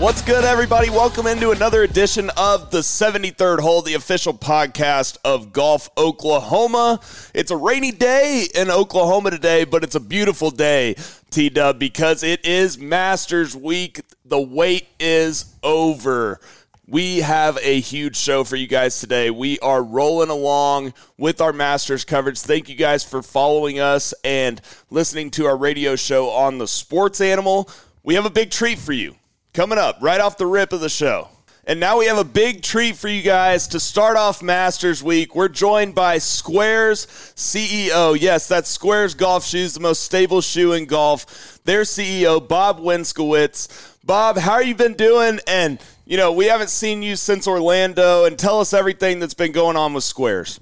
What's good, everybody? Welcome into another edition of the 73rd Hole, the official podcast of Golf Oklahoma. It's a rainy day in Oklahoma today, but it's a beautiful day, T Dub, because it is Masters Week. The wait is over. We have a huge show for you guys today. We are rolling along with our Masters coverage. Thank you guys for following us and listening to our radio show on the Sports Animal. We have a big treat for you coming up right off the rip of the show. And now we have a big treat for you guys to start off Masters Week. We're joined by Sqairz CEO. Yes, that's Sqairz Golf Shoes, the most stable shoe in golf. Their CEO, Bob Winskiewicz. Bob, how you been doing? And, you know, we haven't seen you since Orlando. And tell us everything that's been going on with Sqairz.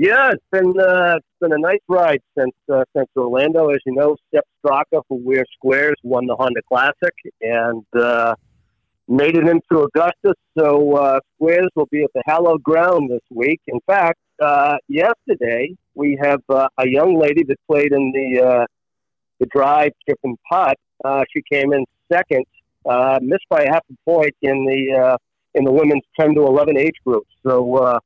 Yeah, it's been uh, it's been a nice ride since uh, since Orlando. As you know, Sepp Straka, who wears Sqairz, won the Honda Classic and uh, made it into Augusta. So uh, Sqairz will be at the hallowed ground this week. In fact, uh, yesterday we have uh, a young lady that played in the uh, the drive, chip and putt. Uh, she came in second, uh, missed by half a point in the uh, in the women's ten to eleven age group. So. Uh,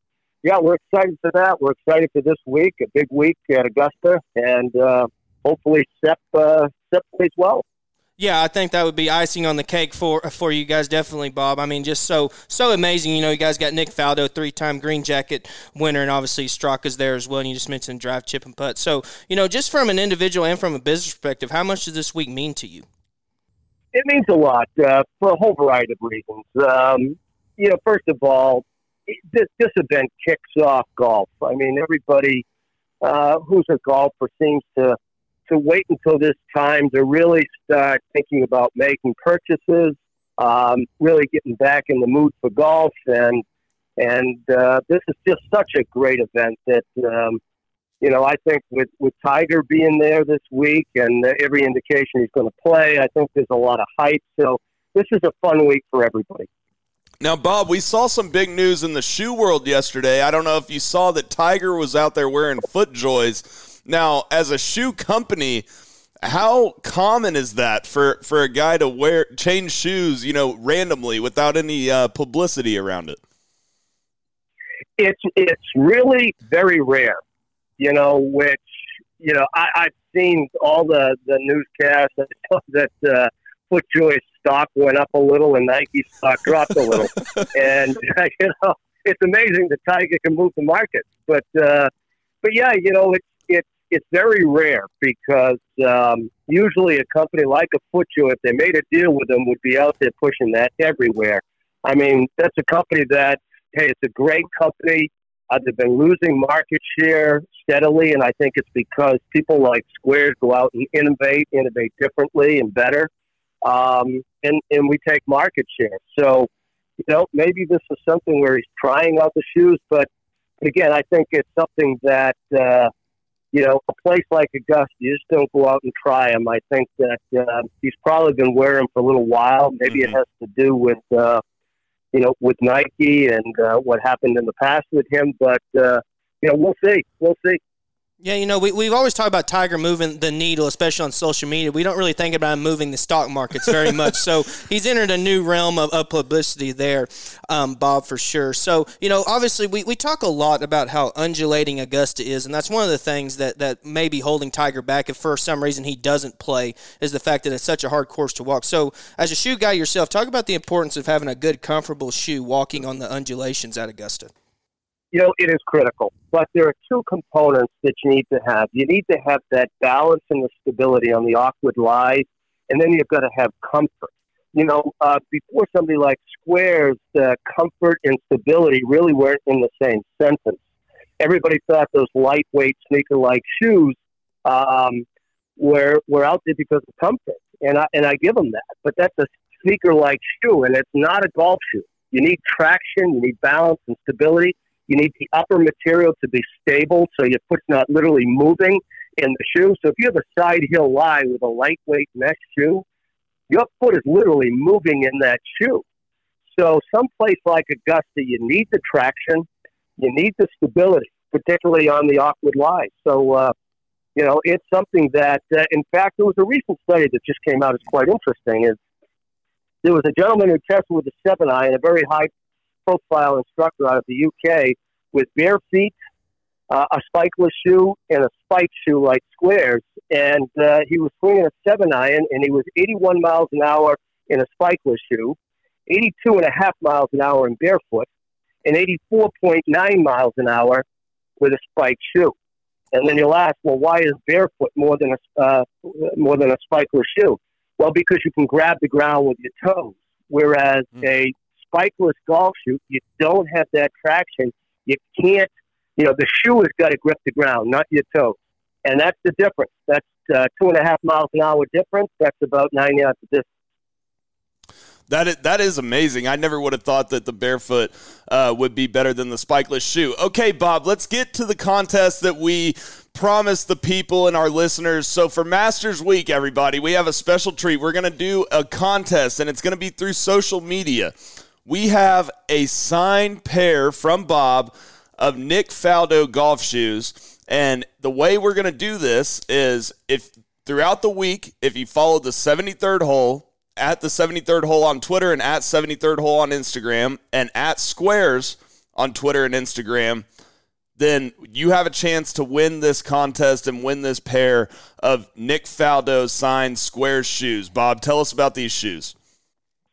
yeah, we're excited for that. We're excited for this week, a big week at Augusta, and uh, hopefully Sepp uh, Sepp plays well. Yeah, I think that would be icing on the cake for for you guys, definitely, Bob. I mean, just so so amazing. You know, you guys got Nick Faldo, three time Green Jacket winner, and obviously Straka's there as well. And you just mentioned drive, chip, and putt. So, you know, just from an individual and from a business perspective, how much does this week mean to you? It means a lot uh, for a whole variety of reasons. Um, you know, first of all, this, this event kicks off golf. I mean, everybody uh, who's a golfer seems to to wait until this time to really start thinking about making purchases, um, really getting back in the mood for golf, and and uh, this is just such a great event that. Um, you know, I think with, with Tiger being there this week and every indication he's going to play, I think there's a lot of hype. So this is a fun week for everybody. Now, Bob, we saw some big news in the shoe world yesterday. I don't know if you saw that Tiger was out there wearing FootJoys. Now, as a shoe company, how common is that for, for a guy to wear change shoes, you know, randomly without any uh, publicity around it? It's it's really very rare, you know. Which you know, I, I've seen all the the newscasts that uh, FootJoy stock went up a little and Nike stock dropped a little. and you know, it's amazing that Tiger can move the market. But uh, but yeah, you know, it's it's it's very rare because um, usually a company like a FootJoy, if they made a deal with them, would be out there pushing that everywhere. I mean, that's a company that hey, it's a great company. Uh, they've been losing market share steadily, and I think it's because people like Sqairz go out and innovate, innovate differently and better um, and and we take market share. So, you know, maybe this is something where he's trying out the shoes, but again, I think it's something that uh, you know, a place like Augusta, you just don't go out and try them. I think that uh, he's probably been wearing them for a little while. Maybe mm-hmm. it has to do with uh, you know with Nike and uh, what happened in the past with him, but uh, you know, we'll see. We'll see. Yeah, you know, we, we've always talked about Tiger moving the needle, especially on social media. We don't really think about him moving the stock markets very much. so he's entered a new realm of, of publicity there, um, Bob, for sure. So, you know, obviously we, we talk a lot about how undulating Augusta is, and that's one of the things that, that may be holding Tiger back if for some reason he doesn't play, is the fact that it's such a hard course to walk. So, as a shoe guy yourself, talk about the importance of having a good, comfortable shoe walking on the undulations at Augusta you know, it is critical. But there are two components that you need to have. You need to have that balance and the stability on the awkward lies, and then you've got to have comfort. You know, uh, before somebody like Sqairz, the comfort and stability really weren't in the same sentence. Everybody thought those lightweight sneaker-like shoes um, were were out there because of comfort, and I and I give them that. But that's a sneaker-like shoe, and it's not a golf shoe. You need traction, you need balance and stability. You need the upper material to be stable, so your foot's not literally moving in the shoe. So if you have a side heel lie with a lightweight mesh shoe, your foot is literally moving in that shoe. So someplace like Augusta, you need the traction, you need the stability, particularly on the awkward lie. So, uh, you know, it's something that, uh, in fact, there was a recent study that just came out. It's quite interesting. Is there was a gentleman who tested with the seven eye and a very high profile instructor out of the UK with bare feet, uh, a spikeless shoe, and a spike shoe like Sqairz. And uh, he was swinging a seven iron, and he was 81 miles an hour in a spikeless shoe, 82 and a half miles an hour in barefoot, and 84.9 miles an hour with a spike shoe. And then you'll ask, well, why is barefoot more than a uh, more than a spikeless shoe? Well, because you can grab the ground with your toes, whereas mm. a spikeless golf shoe, you don't have that traction. You can't, you know, the shoe has got to grip the ground, not your toes. And that's the difference. That's uh, two and a half miles an hour difference. That's about nine yards of distance. That is, that is amazing. I never would have thought that the barefoot uh, would be better than the spikeless shoe. Okay, Bob, let's get to the contest that we promised the people and our listeners. So for Masters Week, everybody, we have a special treat. We're going to do a contest, and it's going to be through social media. We have a signed pair from Bob of Nick Faldo golf shoes. And the way we're going to do this is if throughout the week, if you follow the 73rd hole, at the 73rd hole on Twitter and at 73rd hole on Instagram and at Sqairz on Twitter and Instagram, then you have a chance to win this contest and win this pair of Nick Faldo signed Sqairz shoes. Bob, tell us about these shoes.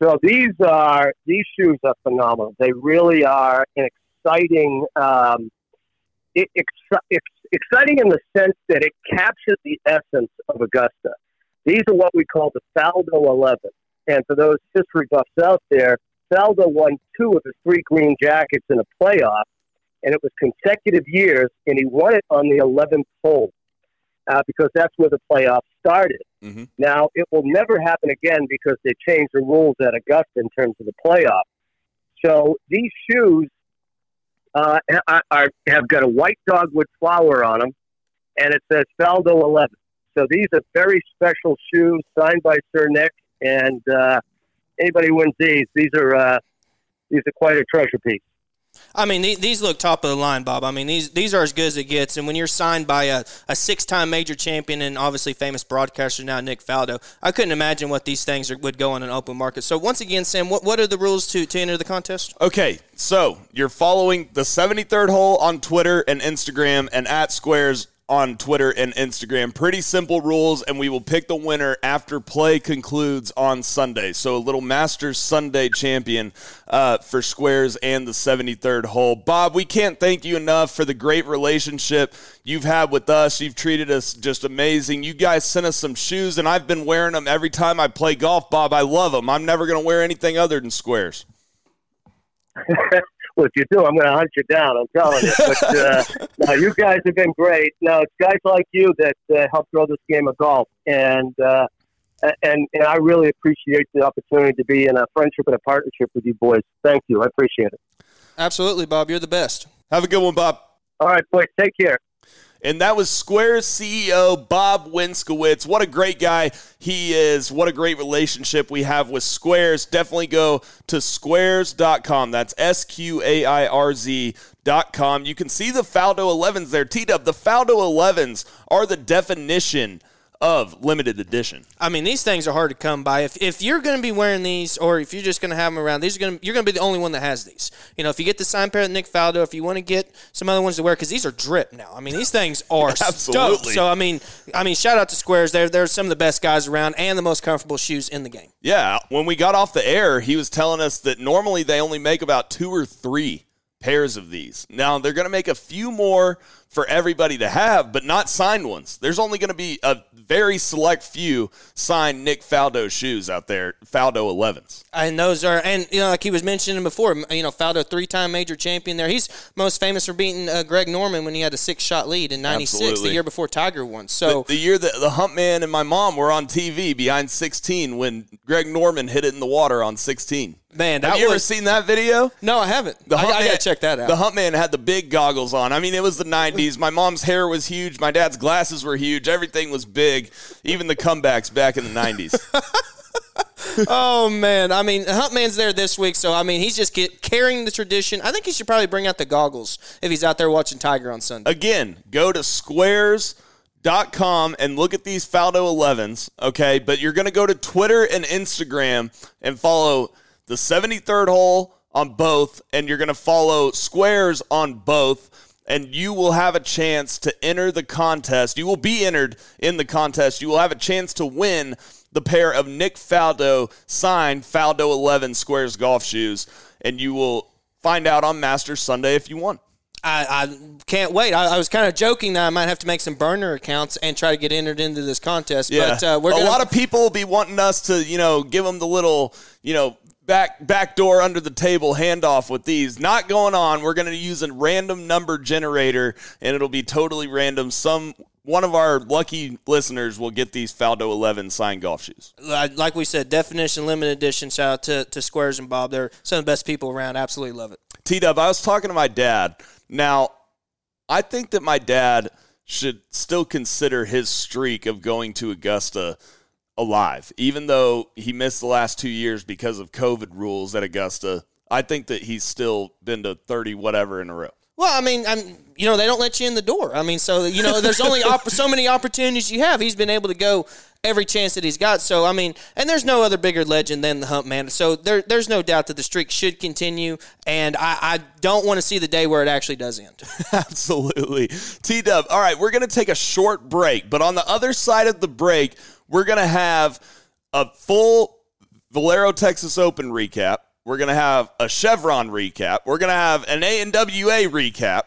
So these are these shoes are phenomenal. They really are an exciting, um, it, ex- exciting in the sense that it captures the essence of Augusta. These are what we call the Faldo 11. And for those history buffs out there, Faldo won two of his three green jackets in a playoff, and it was consecutive years, and he won it on the 11th hole uh, because that's where the playoff started. Mm-hmm. Now, it will never happen again because they changed the rules at Augusta in terms of the playoff. So these shoes uh, are, are, have got a white dogwood flower on them, and it says Faldo 11. So these are very special shoes signed by Sir Nick, and uh, anybody who wins these, these are uh, these are quite a treasure piece. I mean, these look top of the line, Bob. I mean, these these are as good as it gets. And when you're signed by a, a six time major champion and obviously famous broadcaster now, Nick Faldo, I couldn't imagine what these things are, would go on an open market. So once again, Sam, what, what are the rules to, to enter the contest? Okay, so you're following the 73rd hole on Twitter and Instagram and at Sqairz on Twitter and Instagram. Pretty simple rules, and we will pick the winner after play concludes on Sunday. So a little Masters Sunday champion uh, for Sqairz and the 73rd hole. Bob, we can't thank you enough for the great relationship you've had with us. You've treated us just amazing. You guys sent us some shoes, and I've been wearing them every time I play golf, Bob. I love them. I'm never going to wear anything other than Sqairz. well, if you do, I'm going to hunt you down. I'm telling you. But uh, no, you guys have been great. No, it's guys like you that uh, help grow this game of golf, and uh, and and I really appreciate the opportunity to be in a friendship and a partnership with you boys. Thank you. I appreciate it. Absolutely, Bob. You're the best. Have a good one, Bob. All right, boys. Take care. And that was Sqairz's CEO, Bob Winskowitz. What a great guy he is. What a great relationship we have with Sqairz. Definitely go to sqairz.com. That's S Q A I R Z.com. You can see the Faldo 11s there. T Dub, the Faldo 11s are the definition of limited edition. I mean, these things are hard to come by. If, if you're going to be wearing these, or if you're just going to have them around, these are going you're going to be the only one that has these. You know, if you get the signed pair of Nick Faldo, if you want to get some other ones to wear, because these are drip now. I mean, these things are absolutely. Stoked. So I mean, I mean, shout out to Sqairz. They're they're some of the best guys around and the most comfortable shoes in the game. Yeah, when we got off the air, he was telling us that normally they only make about two or three pairs of these. Now, they're going to make a few more for everybody to have, but not signed ones. There's only going to be a very select few signed Nick Faldo shoes out there, Faldo 11s. And those are, and you know, like he was mentioning before, you know, Faldo, three-time major champion. There, he's most famous for beating uh, Greg Norman when he had a six-shot lead in '96, Absolutely. the year before Tiger won. So The, the year that the Hump Man and my mom were on TV behind 16 when Greg Norman hit it in the water on 16. Man, that Have you ever seen that video? no, I haven't. The I, I gotta check that out. The Hump Man had the big goggles on. I mean, it was the 90s. My mom's hair was huge. My dad's glasses were huge. Everything was big. Even the comebacks back in the 90s. Oh man, I mean, Huntman's there this week, so I mean, he's just get, carrying the tradition. I think he should probably bring out the goggles if he's out there watching Tiger on Sunday. Again, go to sqairz.com and look at these Faldo 11s, okay? But you're going to go to Twitter and Instagram and follow the 73rd hole on both, and you're going to follow Sqairz on both. And you will have a chance to enter the contest. You will be entered in the contest. You will have a chance to win the pair of Nick Faldo signed Faldo 11 Sqairz golf shoes. And you will find out on Masters Sunday if you won. I, I can't wait. I, I was kind of joking that I might have to make some burner accounts and try to get entered into this contest. But uh, we're a gonna, lot of people will be wanting us to, you know, give them the little, you know, back back door under the table handoff with these. Not going on. We're going to use a random number generator, and it'll be totally random. Some one of our lucky listeners will get these Faldo 11 signed golf shoes. like we said, definition limited edition. Shout out to, to Sqairz and Bob. They're some of the best people around. Absolutely love it. T Dub, I was talking to my dad. Now, I think that my dad should still consider his streak of going to Augusta alive, even though he missed the last two years because of COVID rules at Augusta. I think that he's still been to 30 whatever in a row. Well, I mean, I'm you know they don't let you in the door. I mean, so you know there's only opp- so many opportunities you have. He's been able to go every chance that he's got. So I mean, and there's no other bigger legend than the Hump Man. So there there's no doubt that the streak should continue. And I, I don't want to see the day where it actually does end. Absolutely. T Dub. All right, we're going to take a short break, but on the other side of the break, we're going to have a full Valero Texas Open recap. We're going to have a Chevron recap. We're going to have an ANWA recap.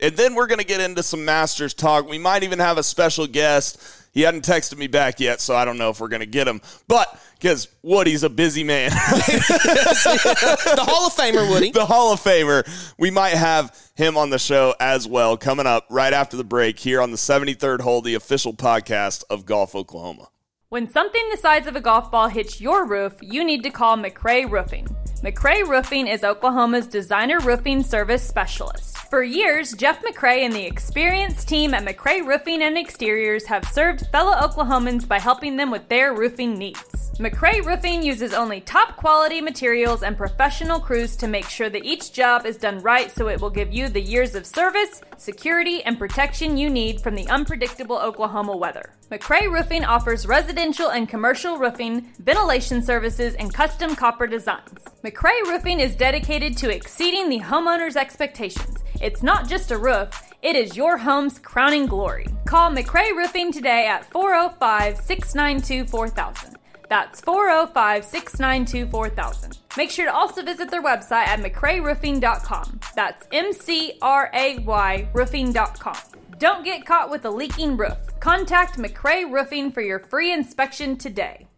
And then we're going to get into some Masters talk. We might even have a special guest. He hadn't texted me back yet, so I don't know if we're going to get him. But because Woody's a busy man. the Hall of Famer Woody. the Hall of Famer. We might have him on the show as well coming up right after the break here on the 73rd hole, the official podcast of Golf Oklahoma. When something the size of a golf ball hits your roof, you need to call McRay Roofing. McRay Roofing is Oklahoma's designer roofing service specialist. For years, Jeff McRay and the experienced team at McRay Roofing and Exteriors have served fellow Oklahomans by helping them with their roofing needs. McRay Roofing uses only top quality materials and professional crews to make sure that each job is done right so it will give you the years of service, security, and protection you need from the unpredictable Oklahoma weather. McRay Roofing offers residential and commercial roofing, ventilation services, and custom copper designs. McRay Roofing is dedicated to exceeding the homeowner's expectations. It's not just a roof, it is your home's crowning glory. Call McRay Roofing today at 405 692 4000. That's 405 692 4000. Make sure to also visit their website at McRayRoofing.com. That's M C R A Y roofing.com. Don't get caught with a leaking roof. Contact McRay Roofing for your free inspection today.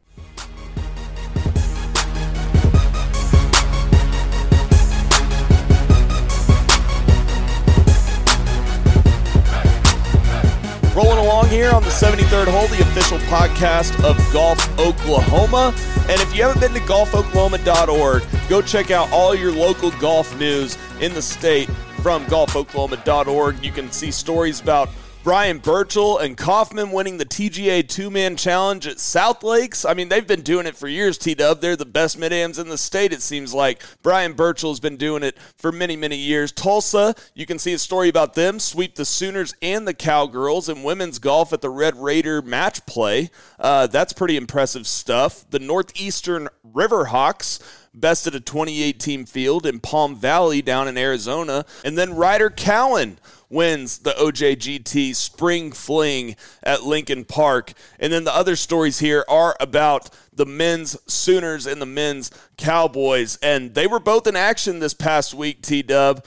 Rolling along here on the 73rd hole, the official podcast of Golf Oklahoma. And if you haven't been to golfoklahoma.org, go check out all your local golf news in the state from golfoklahoma.org. You can see stories about Brian Birchall and Kaufman winning the TGA two man challenge at South Lakes. I mean, they've been doing it for years, T Dub. They're the best mid ams in the state, it seems like. Brian Birchall has been doing it for many, many years. Tulsa, you can see a story about them sweep the Sooners and the Cowgirls in women's golf at the Red Raider match play. Uh, that's pretty impressive stuff. The Northeastern Riverhawks bested a 2018 field in Palm Valley down in Arizona. And then Ryder Cowan wins the OJGT Spring Fling at Lincoln Park. And then the other stories here are about the men's Sooners and the men's Cowboys. And they were both in action this past week, T Dub.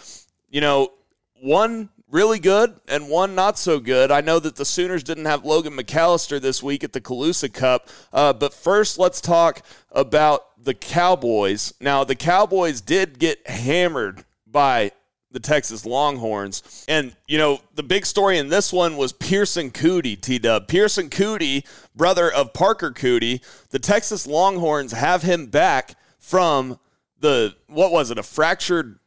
you know, one really good and one not so good. I know that the Sooners didn't have Logan McAllister this week at the Calusa Cup, uh, but first let's talk about the Cowboys. Now, the Cowboys did get hammered by the Texas Longhorns. And, you know, the big story in this one was Pearson Coody, T Dub. Pearson Coody, brother of Parker Coody, the Texas Longhorns have him back from the, what was it, a fractured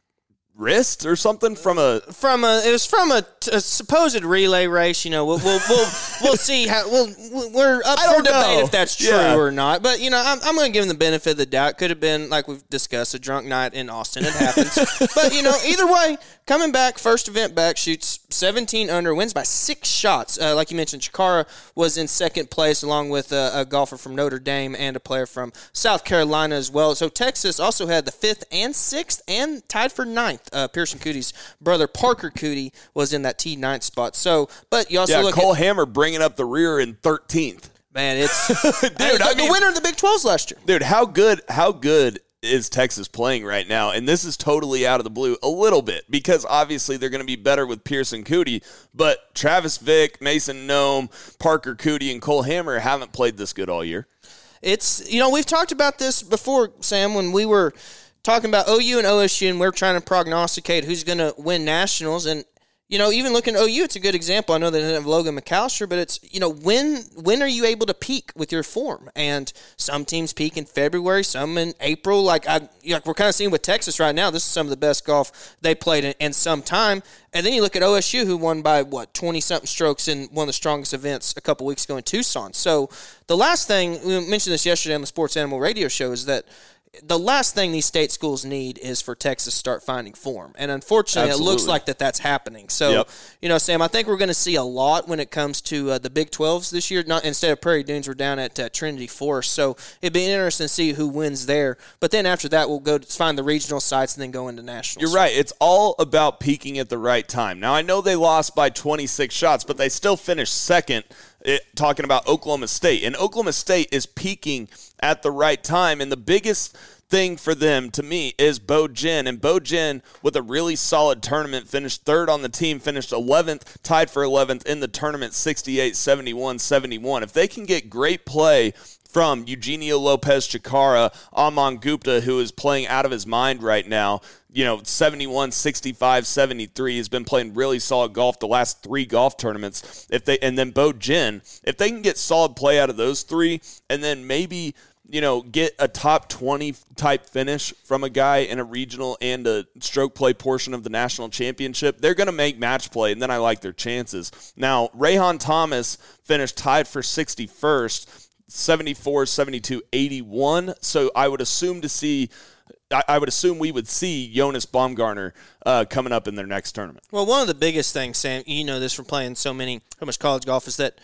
wrist or something from a from a it was from a, a supposed relay race. You know, we'll we'll we'll, we'll see how we'll we're up for debate know. if that's true Yeah. or not. But you know, I'm, I'm to give him the benefit of the doubt. Could have been like we've discussed a drunk night in Austin. It happens. but you know, either way, coming back first event back shoots 17 under, wins by six shots. Uh, like you mentioned, Chacarra was in second place along with a, a golfer from Notre Dame and a player from South Carolina as well. So Texas also had the fifth and sixth and tied for ninth. Uh, Pearson Coody's brother Parker Coody was in that T ninth spot. So, but you also yeah look Cole at Hammer bringing up the rear in 13th. man, it's Dude, I the, mean- the winner of the Big 12s last year. Dude, how good how good is Texas playing right now? And this is totally out of the blue a little bit because obviously they're going to be better with Pearson Coody, but Travis Vick, Mason Nome, Parker Coody, and Cole Hammer haven't played this good all year. It's you know we've talked about this before, Sam, when we were talking about OU and OSU, and we are trying to prognosticate who's going to win nationals. And you know, even looking at OU, it's a good example. I know they didn't have Logan McAllister, but it's you know when when are you able to peak with your form? And some teams peak in February, some in April. Like I, like we're kind of seeing with Texas right now. This is some of the best golf they played in, in some time. And then you look at OSU, who won by what twenty something strokes in one of the strongest events a couple weeks ago in Tucson. So the last thing we mentioned this yesterday on the Sports Animal Radio Show is that the last thing these state schools need is for Texas to start finding form. And unfortunately, it looks like that that's happening. So, Yep. you know, Sam, I think we're going to see a lot when it comes to uh, the Big 12s this year. Not instead of Prairie Dunes, we're down at uh, Trinity Forest. So it'd be interesting to see who wins there. But then after that, we'll go to find the regional sites and then go into nationals. You're right. It's all about peaking at the right time. Now, I know they lost by 26 shots, but they still finished second. It, talking about Oklahoma State. And Oklahoma State is peaking at the right time. And the biggest thing for them to me is Bo Jin. And Bo Jin, with a really solid tournament, finished third on the team, finished 11th, tied for 11th in the tournament, 68 71 71. If they can get great play from Eugenio Lopez Chacarra, Aman Gupta, who is playing out of his mind right now. You know, 71, 65, 73. He's been playing really solid golf the last three golf tournaments. If they and then Bo Jin, if they can get solid play out of those three, and then maybe you know, get a top 20 type finish from a guy in a regional and a stroke play portion of the national championship, they're going to make match play, and then I like their chances. Now, Rayhan Thomas finished tied for 61st, 74, 72, 81. So I would assume to see. I I would assume we would see Jonas Baumgartner uh, coming up in their next tournament. Well, one of the biggest things, Sam, you know this from playing so many, so much college golf, is that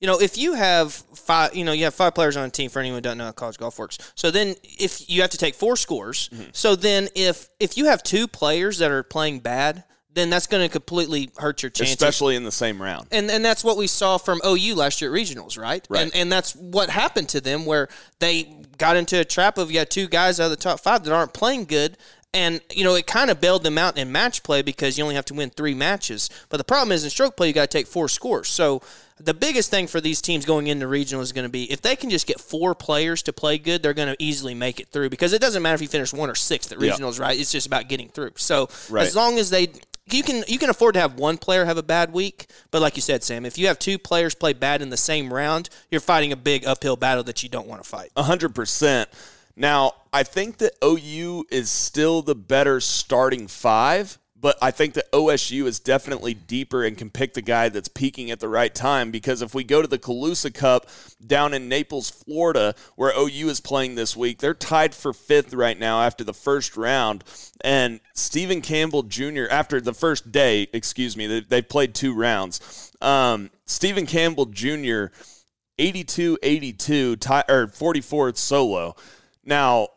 you know if you have five, you know you have five players on a team. For anyone who doesn't know how college golf works, so then if you have to take four scores, Mm-hmm. so then if if you have two players that are playing bad, then that's going to completely hurt your chances. Especially in the same round. And and that's what we saw from OU last year at regionals, right? Right. And and that's what happened to them where they got into a trap of you got two guys out of the top five that aren't playing good. And you know it kind of bailed them out in match play because you only have to win three matches. But the problem is in stroke play you got to take four scores. So the biggest thing for these teams going into regional is going to be if they can just get four players to play good, they're going to easily make it through because it doesn't matter if you finish one or sixth at Yeah. regionals, right? It's just about getting through. So Right. as long as they you can you can afford to have one player have a bad week, but like you said, Sam, if you have two players play bad in the same round, you're fighting a big uphill battle that you don't want to fight. Hundred percent. Now, I think that OU is still the better starting five, but I think that OSU is definitely deeper and can pick the guy that's peaking at the right time. Because if we go to the Calusa Cup down in Naples, Florida, where OU is playing this week, they're tied for fifth right now after the first round. And Stephen Campbell Jr., after the first day, excuse me, they, they played two rounds. Um, Stephen Campbell Jr. 82 82 tie, or 44 solo. Now,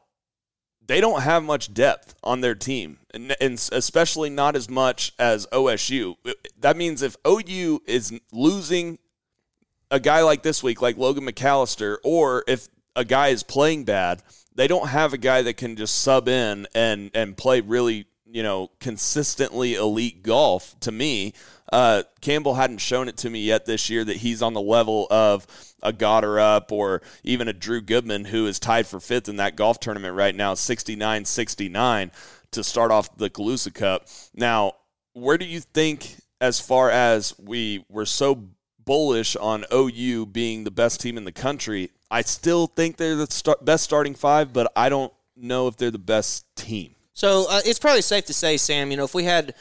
they don't have much depth on their team, and, and especially not as much as OSU. That means if OU is losing a guy like this week, like Logan McAllister, or if a guy is playing bad, they don't have a guy that can just sub in and and play really you know, consistently elite golf to me. Uh, Campbell hadn't shown it to me yet this year that he's on the level of a Gotterup or even a Drew Goodman, who is tied for fifth in that golf tournament right now, 69 69 to start off the Calusa Cup. Now, where do you think, as far as we were so bullish on OU being the best team in the country, I still think they're the best starting five, but I don't know if they're the best team. So uh, it's probably safe to say, Sam, you know, if we had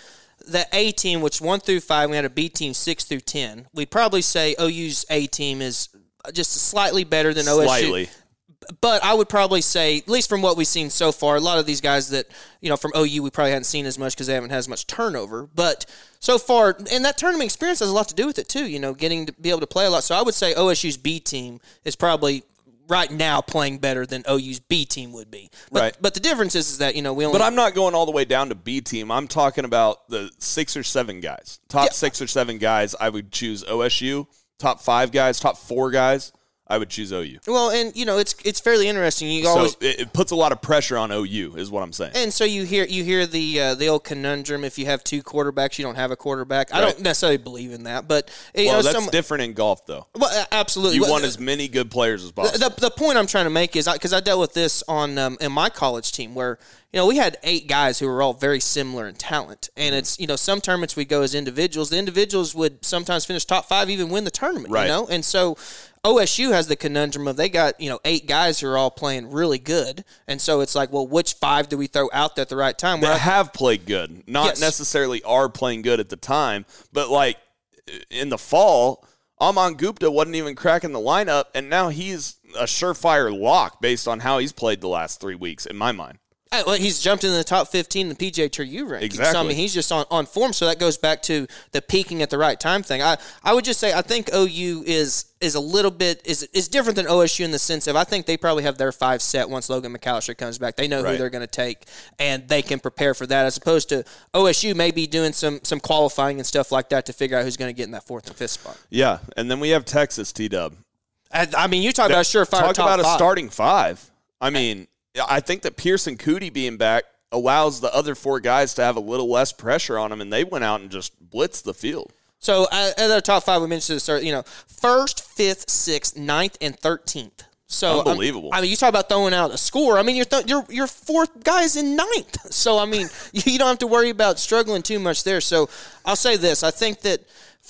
the A team, which one through five, we had a B team six through ten, we'd probably say OU's A team is just slightly better than OSU. Slightly. But I would probably say, at least from what we've seen so far, a lot of these guys that you know from OU we probably haven't seen as much because they haven't had as much turnover. But so far, and that tournament experience has a lot to do with it too. You know, getting to be able to play a lot. So I would say OSU's B team is probably right now playing better than OU's B team would be. But, Right. But the difference is, is that you know we only. But I'm not going all the way down to B team. I'm talking about the six or seven guys. Top Yeah. six or seven guys, I would choose OSU. Top five guys, top four guys, I would choose OU. well, and you know it's it's fairly interesting. You So always it, it puts a lot of pressure on OU, is what I'm saying. And so you hear you hear the uh, the old conundrum: if you have two quarterbacks, you don't have a quarterback. I don't necessarily believe in that, but you well, know, that's some, different in golf, though. well, absolutely. You Well, want as many good players as possible. the, the point I'm trying to make is because I, dealt with this on um, in my college team where you know we had eight guys who were all very similar in talent, and it's you know some tournaments we go as individuals. The individuals would sometimes finish top five, even win the tournament. Right. You know, and so. OSU has the conundrum of they got you know eight guys who are all playing really good, and so it's like, well, which five do we throw out there at the right time? That have played good, not Yes. necessarily are playing good at the time, but like in the fall, Aman Gupta wasn't even cracking the lineup, and now he's a surefire lock based on how he's played the last three weeks, in my mind. Well, he's jumped into the top 15 in the PGA Tour U ranking. So, I Exactly. mean, he's just on, on form. So that goes back to the peaking at the right time thing. I, I would just say I think OU is is a little bit is is different than OSU in the sense of I think they probably have their five set once Logan McAllister comes back. They know who they're going to take and they can prepare for that as opposed to OSU maybe doing some some qualifying and stuff like that to figure out who's going to get in that fourth and fifth spot. Yeah, and then we have Texas T Dub. I, I mean, you talk about a surefire Talk about a starting five. I mean, I think that Pearson Coody being back allows the other four guys to have a little less pressure on them, and they went out and just blitzed the field. So uh, at our top five, we mentioned this. You know, first, fifth, sixth, ninth, and thirteenth. So Unbelievable. I mean, you talk about throwing out a score. I mean, your th- your your fourth guy is in ninth. So I mean, you don't have to worry about struggling too much there. So I'll say this: I think that.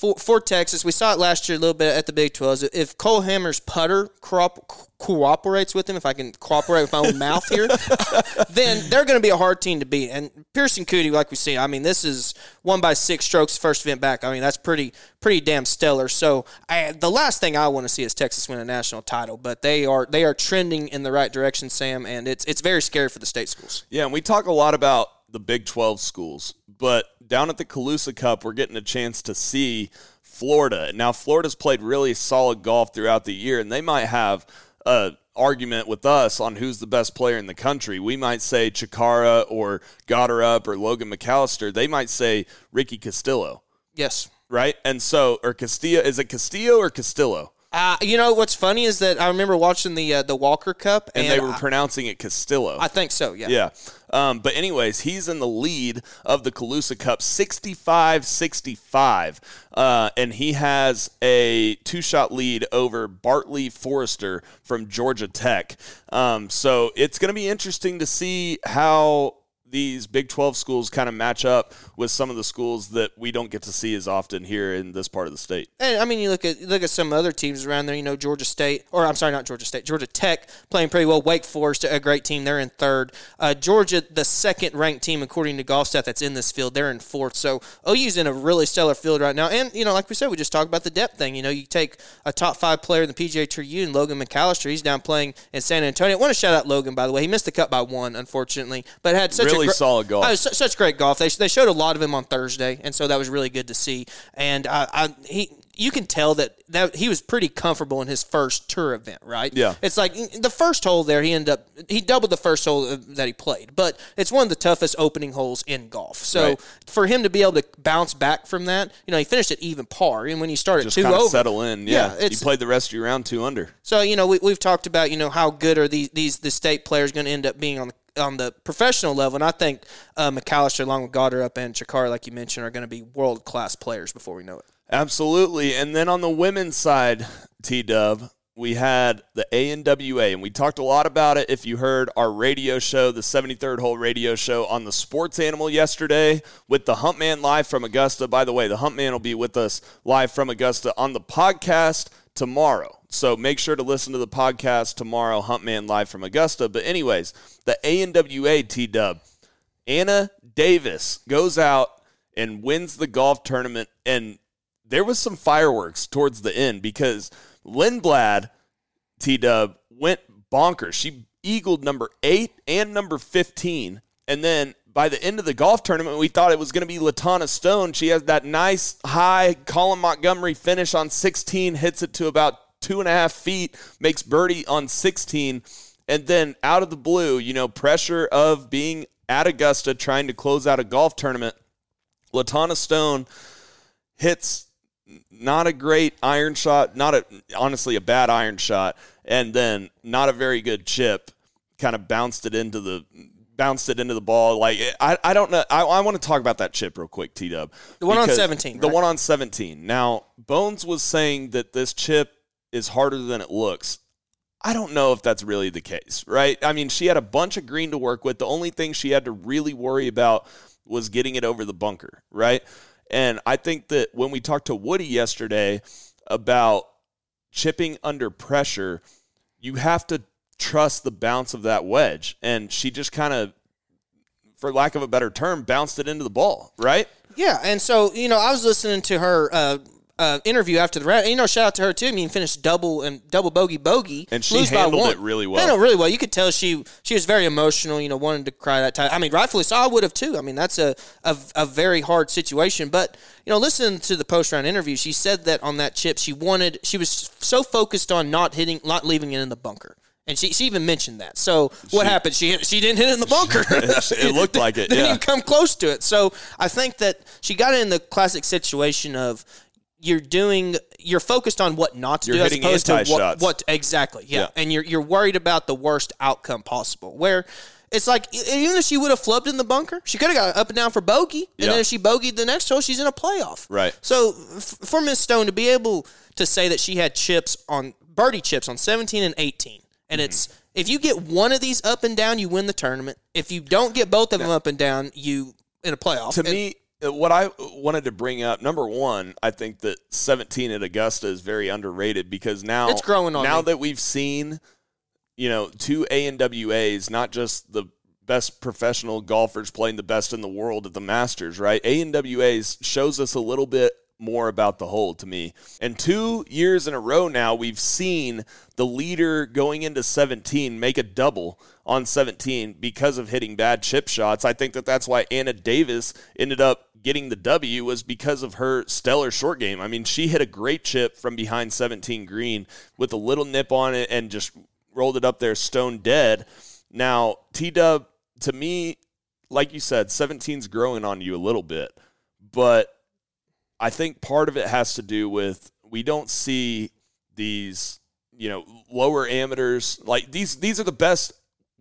For, for Texas, we saw it last year a little bit at the Big 12. If Cole Hammer's putter corop- cooperates with him, if I can cooperate with my own mouth here, then they're going to be a hard team to beat. And Pearson Coody, like we see, I mean, this is one by six strokes first event back. I mean, that's pretty pretty damn stellar. So I, the last thing I want to see is Texas win a national title, but they are they are trending in the right direction, Sam, and it's it's very scary for the state schools. Yeah, and we talk a lot about the Big 12 schools, but down at the Calusa Cup, we're getting a chance to see Florida. Now, Florida's played really solid golf throughout the year, and they might have a argument with us on who's the best player in the country. We might say Chacarra or Gotterup or Logan McAllister. They might say Ricky Castillo, Yes. right? And so, or Castillo, is it Castillo or Castillo? Uh, you know what's funny is that I remember watching the uh, the Walker Cup, And, and, they were I, pronouncing it Castillo. I think so. Yeah. Yeah. Um, but, anyways, he's in the lead of the Calusa Cup 65 65. Uh, and he has a two shot lead over Bartley Forrester from Georgia Tech. Um, so it's going to be interesting to see how these Big 12 schools kind of match up with some of the schools that we don't get to see as often here in this part of the state. And I mean, you look at you look at some other teams around there. You know, Georgia State, or I'm sorry, not Georgia State, Georgia Tech playing pretty well. Wake Forest, a great team, they're in third. Uh, Georgia, the second ranked team according to GolfStat that's in this field, they're in fourth. So OU's in a really stellar field right now. And you know, like we said, we just talked about the depth thing. You know, you take a top five player in the PGA Tour U and Logan McAllister. He's down playing in San Antonio. I want to shout out Logan by the way. He missed the cut by one, unfortunately, but had such Really a gr- solid golf. Oh, su- such great golf. They, they showed a lot of him on Thursday, and so that was really good to see. And I, I he you can tell that that he was pretty comfortable in his first tour event, right? Yeah. It's like the first hole there, he ended up he doubled the first hole uh, that he played, but it's one of the toughest opening holes in golf. So Right. for him to be able to bounce back from that, you know, he finished at even par, and when you start at Just two over, settle in. Yeah. you it's played the rest of your round two under. so you know we, we've talked about you know how good are these these the state players going to end up being on the on the professional level. And I think uh, McAllister, along with Gotterup and Chacarra, like you mentioned, are going to be world class players before we know it. Absolutely. And then on the women's side, T Dub, we had the ANWA, and we talked a lot about it. If you heard our radio show, the 73rd hole radio show on the Sports Animal yesterday with the Huntman live from Augusta. By the way, the Huntman will be with us live from Augusta on the podcast tomorrow. So make sure to listen to the podcast tomorrow, Huntman live from Augusta. But, anyways, the ANWA T Dub, Anna Davis goes out and wins the golf tournament. And there was some fireworks towards the end because Lindblad T Dub went bonkers. She eagled number eight and number 15. And then by the end of the golf tournament, we thought it was going to be Latanna Stone. She has that nice high Colin Montgomerie finish on 16, hits it to about two and a half feet, makes birdie on 16. And then out of the blue, you know, pressure of being at Augusta trying to close out a golf tournament, Latanna Stone hits not a great iron shot, not a honestly a bad iron shot, and then not a very good chip. Kind of bounced it into the bounced it into the ball. Like I, I don't know. I, I want to talk about that chip real quick, T Dub. The one on 17, The right? one on seventeen. Now Bones was saying that this chip is harder than it looks. I don't know if that's really the case, right? I mean, she had a bunch of green to work with. The only thing she had to really worry about was getting it over the bunker, right? And I think that when we talked to Woody yesterday about chipping under pressure, you have to trust the bounce of that wedge. And she just kind of, for lack of a better term, bounced it into the ball, right? Yeah, and so you know, I was listening to her uh, uh, interview after the round. You know, shout out to her too. I mean, finished double and double bogey bogey, And she handled it really well. Handled really well. You could tell she she was very emotional. You know, wanted to cry that time. I mean, rightfully so. I would have too. I mean, that's a a, a very hard situation. But you know, listening to the post round interview, she said that on that chip, she wanted she was so focused on not hitting, not leaving it in the bunker. And she, she even mentioned that. So what happened? She hit, she didn't hit it in the bunker. it looked like it, Didn't even come close to it. So I think that she got in the classic situation of you're doing you're focused on what not to You're do as opposed to what, what exactly yeah. Yeah. and you're you're worried about the worst outcome possible where it's like even if she would have flubbed in the bunker she could have got up and down for bogey and Yeah. then if she bogeyed the next hole she's in a playoff Right. so f- for Miss Stone to be able to say that she had chips on birdie chips on 17 and 18 and Mm-hmm. it's if you get one of these up and down you win the tournament if you don't get both of them up and down you in a playoff to And- me, Uh, what I uh, wanted to bring up, number one, I think that 17 at Augusta is very underrated because now It's growing on now me. that we've seen, you know, two ANWAs, not just the best professional golfers playing the best in the world at the Masters, right? ANWAs shows us a little bit more about the hole to me. And two years in a row now, we've seen the leader going into 17 make a double on 17 because of hitting bad chip shots. I think that that's why Anna Davis ended up getting the W was because of her stellar short game. I mean, she hit a great chip from behind 17 green with a little nip on it and just rolled it up there stone dead. Now, T Dub, to me, like you said, 17's growing on you a little bit, but I think part of it has to do with we don't see these, you know, lower amateurs like these. These are the best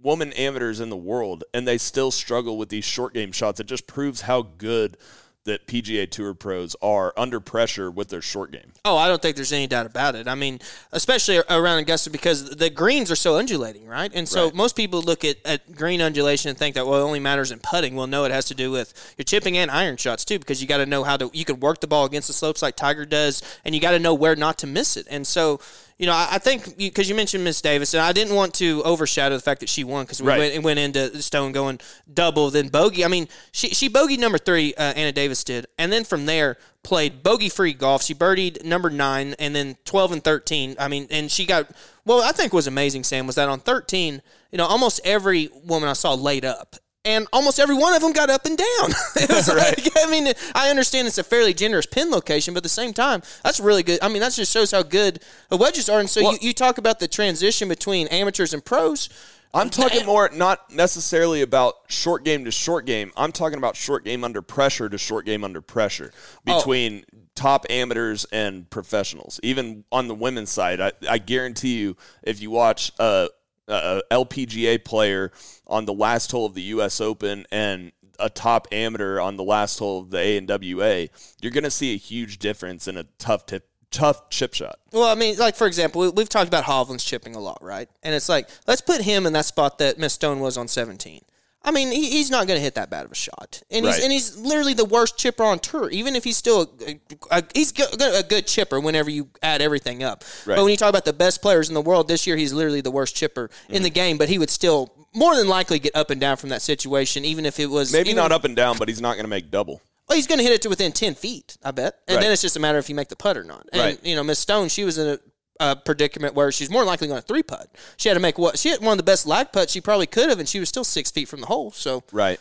woman amateurs in the world, and they still struggle with these short game shots. It just proves how good that PGA Tour pros are under pressure with their short game. Oh, I don't think there's any doubt about it. I mean, especially around Augusta because the greens are so undulating, right? And so Right. most people look at, at green undulation and think that well, it only matters in putting. Well, no, it has to do with your chipping and iron shots too, because you got to know how to you can work the ball against the slopes like Tiger does, and you got to know where not to miss it. And so. You know, I I think because you, mentioned Miss Davis, and I didn't want to overshadow the fact that she won because we Right. went, went into Stone going double, then bogey. I mean, she she bogeyed number three, uh, Anna Davis did, and then from there played bogey free golf. She birdied number nine, and then twelve and thirteen. I mean, and she got well. I think was amazing. Sam was that on thirteen. You know, almost every woman I saw laid up. And almost every one of them got up and down. Was like, I mean, I understand it's a fairly generous pin location, but at the same time, that's really good. I mean, that just shows how good the wedges are. And so Well- you, you talk about the transition between amateurs and pros. I'm talking more not necessarily about short game to short game. I'm talking about short game under pressure to short game under pressure between top amateurs and professionals. Even on the women's side, I, I guarantee you, if you watch uh, uh, LPGA player on the last hole of the U.S. Open and a top amateur on the last hole of the ANWA, you're going to see a huge difference in a tough tip, tough chip shot. Well, I mean, like for example, we, we've talked about Hovland's chipping a lot, right? And it's like let's put him in that spot that Miss Stone was on 17. I mean, he, he's not going to hit that bad of a shot, and he's and he's literally the worst chipper on tour. Even if he's still a, a, he's a good chipper whenever you add everything up. Right. But when you talk about the best players in the world this year, he's literally the worst chipper Mm-hmm. in the game. But he would still more than likely get up and down from that situation, even if it was Maybe not up and down, but he's not going to make double. Well, he's going to hit it to within ten feet, I bet, and Right. then it's just a matter if you make the putt or not. And Right. you know, Miss Stone, she was in a, a predicament where she's more likely going to three putt. She had to make what she had one of the best lag putts she probably could have, and she was still six feet from the hole. So Right.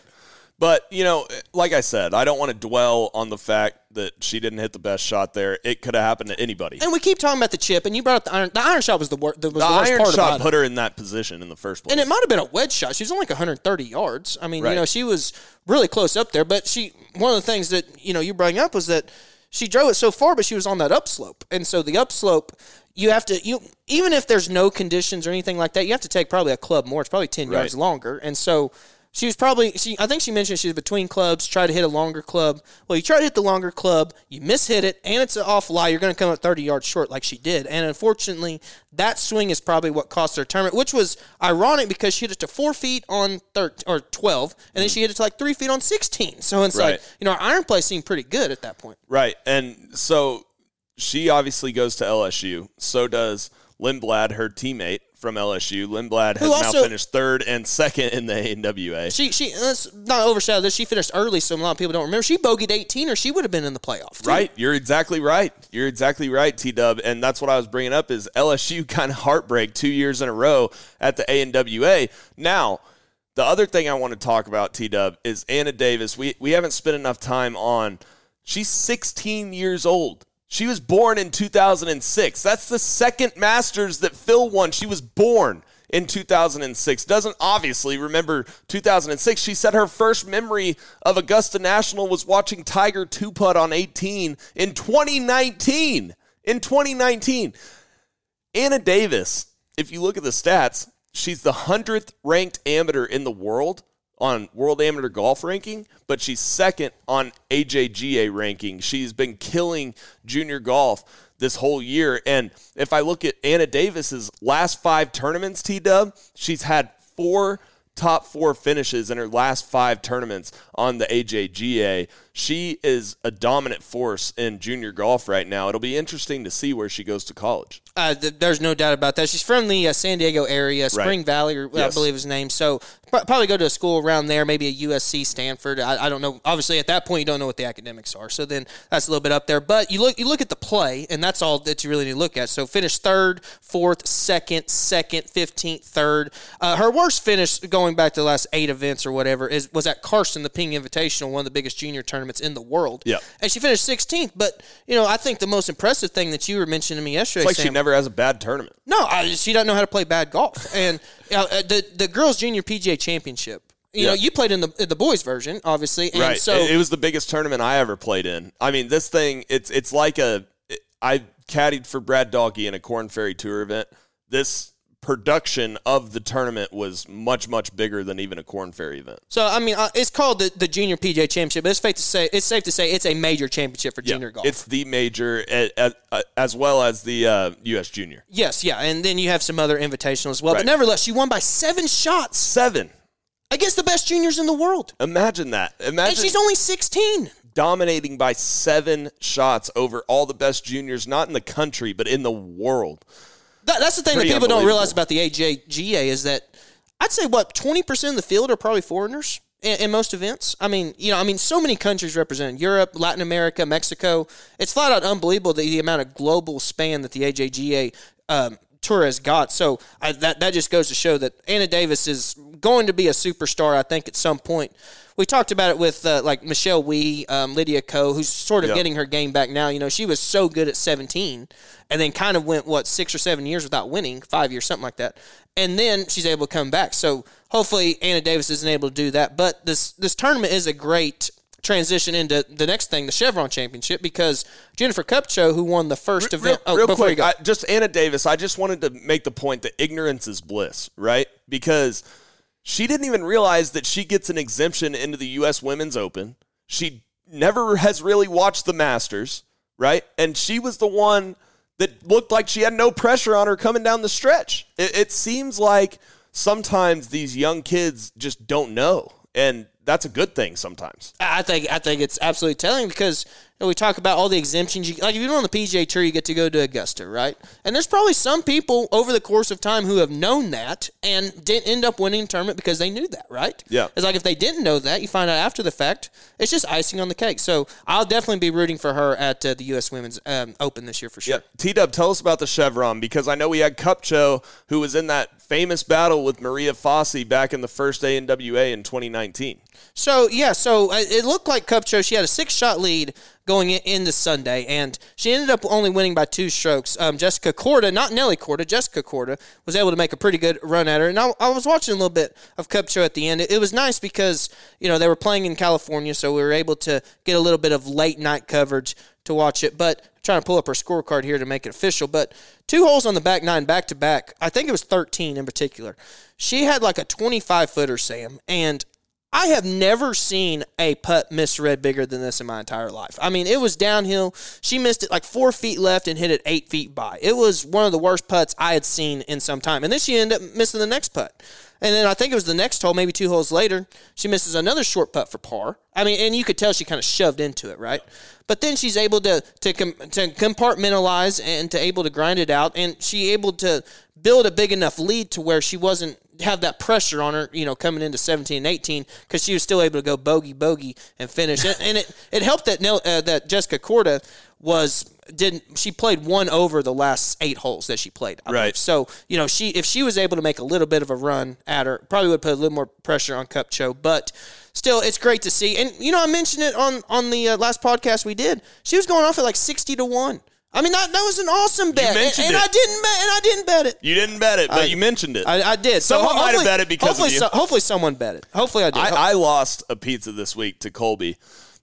But, you know, like I said, I don't want to dwell on the fact that she didn't hit the best shot there. It could have happened to anybody. And we keep talking about the chip, and you brought up the iron. The iron shot was the, wor- the, was The the worst iron part shot about put it. her in that position in the first place. And it might have been a wedge shot. She was only like 130 yards. I mean, Right. you know, she was really close up there. But she, one of the things that you know you bring up was that she drove it so far, but she was on that upslope, and so the upslope. You have to you even if there's no conditions or anything like that, you have to take probably a club more. It's probably ten yards longer, and so she was probably she. I think she mentioned she was between clubs, tried to hit a longer club. Well, you try to hit the longer club, you miss hit it, and it's an off lie. You're going to come up 30 yards short, like she did. And unfortunately, that swing is probably what cost her tournament, which was ironic because she hit it to four feet on thir- or 12, and then she hit it to like three feet on 16. So it's Right. like you know, our iron play seemed pretty good at that point. Right. And so she obviously goes to LSU. So does Lindblad, her teammate from LSU. Lindblad has also- now finished third and second in the ANWA. She she let's not overshadow this. She finished early, so a lot of people don't remember. She bogeyed 18, or she would have been in the playoff. too. Right, you're exactly right. You're exactly right, T Dub, and that's what I was bringing up is LSU kind of heartbreak two years in a row at the ANWA. Now, the other thing I want to talk about, T Dub, is Anna Davis. We we haven't spent enough time on. She's 16 years old. She was born in 2006. That's the second Masters that Phil won. She was born in 2006. Doesn't obviously remember 2006. She said her first memory of Augusta National was watching Tiger two putt on 18 in 2019. In 2019, Anna Davis, if you look at the stats, she's the 100th ranked amateur in the world on World Amateur Golf ranking, but she's second on AJGA ranking. She's been killing junior golf this whole year. And if I look at Anna Davis's last five tournaments, T Dub, she's had four top four finishes in her last five tournaments on the AJGA. She is a dominant force in junior golf right now. It'll be interesting to see where she goes to college. Uh, th- there's no doubt about that. She's from the uh, San Diego area, Spring Valley, or I Yes. believe his name. So pr- probably go to a school around there, maybe a USC, Stanford. I, I don't know. Obviously, at that point, you don't know what the academics are. So then that's a little bit up there. But you look, you look at the play, and that's all that you really need to look at. So finish third, fourth, second, second, fifteenth, third. Uh, her worst finish going back to the last eight events or whatever is was at Carson, the Ping Invitational, one of the biggest junior tournaments in the world. Yeah. and she finished 16th. But you know, I think the most impressive thing that you were mentioning to me yesterday, It's like she never has a bad tournament. no, I, she doesn't know how to play bad golf. And uh, uh, the the girls' junior PGA championship. You know, you played in the the boys version, obviously, and right. so it, it was the biggest tournament I ever played in. I mean, this thing it's it's like a I caddied for Brad Doggy in a Corn Ferry Tour event. This production of the tournament was much much bigger than even a Corn Ferry event. so I mean, uh, it's called the, the junior PGA championship. But it's safe to say it's safe to say it's a major championship for junior golf. It's the major a- a- a- as well as the uh, U.S. Junior. yes, yeah, and then you have some other invitational as well. Right. But nevertheless, she won by seven shots Seven. against the best juniors in the world, Imagine that. and Imagine she's only 16. dominating by seven shots over all the best juniors, not in the country, but in the world. That, that's the thing that people don't realize about the AJGA is that I'd say what twenty percent of the field are probably foreigners in, in most events. I mean, you know, I mean, so many countries represented: Europe, Latin America, Mexico. It's flat out unbelievable the, the amount of global span that the AJGA um, tour has got. So I, that that just goes to show that Anna Davis is going to be a superstar. I think at some point. We talked about it with uh, like Michelle Wie, um, Lydia Ko, who's sort of Yeah. getting her game back now. You know, she was so good at 17 and then kind of went, what, six or seven years without winning, five years, something like that. And then she's able to come back. So hopefully Anna Davis isn't able to do that. But this, this tournament is a great transition into the next thing, the Chevron Championship, because Jennifer Kupcho, who won the first Real, event, oh, real quick, I, just Anna Davis. I just wanted to make the point that ignorance is bliss, right? Because she didn't even realize that she gets an exemption into the U.S. Women's Open. She never has really watched the Masters, right? And she was the one that looked like she had no pressure on her coming down the stretch. It, it seems like sometimes these young kids just don't know, and that's a good thing sometimes. I think I think it's absolutely telling because you know, we talk about all the exemptions. You, like if you're on the PGA Tour, you get to go to Augusta, right? And there's probably some people over the course of time who have known that and didn't end up winning the tournament because they knew that, right? Yeah. It's like if they didn't know that, you find out after the fact. It's just icing on the cake. So I'll definitely be rooting for her at uh, the U.S. Women's um, Open this year for sure. Yeah. T Dub, tell us about the Chevron because I know we had Kupcho who was in that famous battle with Maria Fassi back in the first ANWA in 2019. So yeah, so uh, it looked like Kupcho. She had a six-shot lead going into Sunday, and she ended up only winning by two strokes. Um, Jessica Korda, not Nelly Korda, Jessica Korda was able to make a pretty good run at her. And I, I was watching a little bit of Kupcho at the end. It, it was nice because you know they were playing in California, so we were able to get a little bit of late night coverage to watch it. But I'm trying to pull up her scorecard here to make it official. But two holes on the back nine back to back. I think it was 13 in particular. She had like a 25 footer, Sam, and I have never seen a putt misread bigger than this in my entire life. I mean, it was downhill. She missed it like four feet left and hit it eight feet by. It was one of the worst putts I had seen in some time. And then she ended up missing the next putt. And then I think it was the next hole, maybe two holes later, she misses another short putt for par. I mean, and you could tell she kind of shoved into it, right? But then she's able to to, com- to compartmentalize and to able to grind it out, and she able to build a big enough lead to where she wasn't have that pressure on her, you know, coming into 17 and 18 because she was still able to go bogey bogey and finish it. and it, it helped that uh, that Jessica Korda was didn't she played one over the last eight holes that she played. I Right. believe. So you know she if she was able to make a little bit of a run at her, probably would put a little more pressure on Kupcho. But still, it's great to see. And you know I mentioned it on on the uh, last podcast we did. She was going off at like 60 to one. I mean that, that was an awesome bet, and, mentioned and it. I didn't bet, and I didn't bet it. You didn't bet it, but I- you mentioned it. I, I did. Someone so might have hopefully- bet it because of you. so- hopefully someone bet it. Hopefully I did. I, I lost a pizza this week to Colby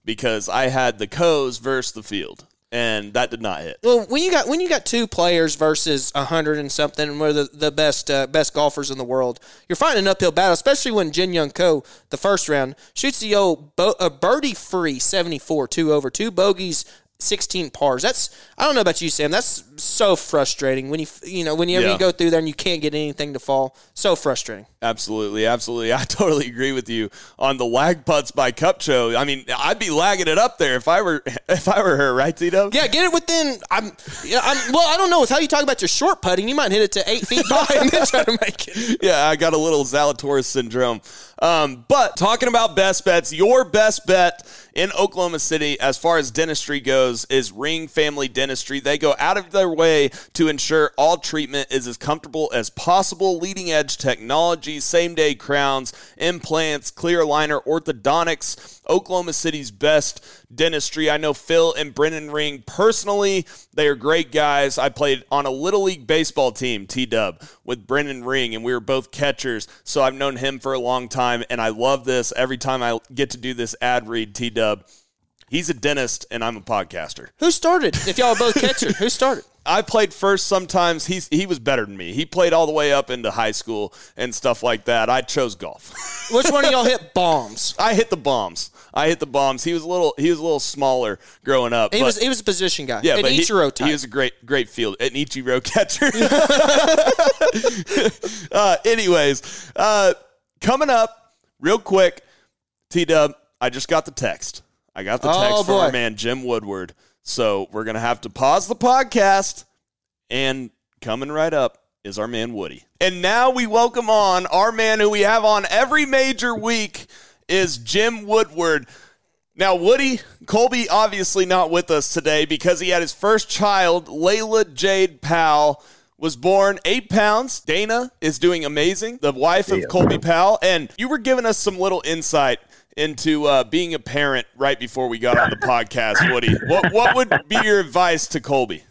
because I had the Kos versus the field, and that did not hit. Well, when you got when you got two players versus a hundred and something, and we're the, the best uh, best golfers in the world, you're fighting an uphill battle. Especially when Jin Young Ko, the first round, shoots the old bo- a birdie free seventy four, two over, two bogeys, sixteen pars. That's I don't know about you, Sam. That's so frustrating when you you know whenever Yeah. you go through there and you can't get anything to fall. So frustrating. Absolutely, absolutely. I totally agree with you on the lag putts by Kupcho. I mean, I'd be lagging it up there if I were if I were her, right, Tito? Yeah, get it within. I'm. Yeah, I'm. Well, I don't know. It's how you talk about your short putting. You might hit it to eight feet by and then try to make it. yeah, I got a little Zalatoris syndrome. Um, but talking about best bets, your best bet in Oklahoma City as far as dentistry goes is Ring Family Dentistry. They go out of their way to ensure all treatment is as comfortable as possible. Leading edge technology, same day crowns, implants, clear aligner, orthodontics. Oklahoma City's best dentistry. I know Phil and Brennan Ring personally. They are great guys. I played on a little league baseball team, T Dub, with Brennan Ring, and we were both catchers. So I've known him for a long time, and I love this. Every time I get to do this ad read, T Dub, he's a dentist, and I'm a podcaster. Who started? If y'all are both catchers, who started? I played first sometimes. He's he was better than me. He played all the way up into high school and stuff like that. I chose golf. Which one of y'all hit bombs? I hit the bombs. I hit the bombs. He was a little he was a little smaller growing up. He but- was he was a position guy. yeah, an but he, Ichiro type. he was a great great field an Ichiro catcher. uh, anyways, uh, coming up real quick, T Dub. I just got the text. I got the Oh, text from our man Jim Woodward. So we're gonna have to pause the podcast, and coming right up is our man Woody. And now we welcome on our man who we have on every major week is Jim Woodward. Now, Woody, Colby obviously not with us today because he had his first child, Layla Jade Powell, was born eight pounds. Dana is doing amazing, the wife of Colby Powell. And you were giving us some little insight into uh, being a parent right before we got on the podcast, Woody. What, what would be your advice to Colby?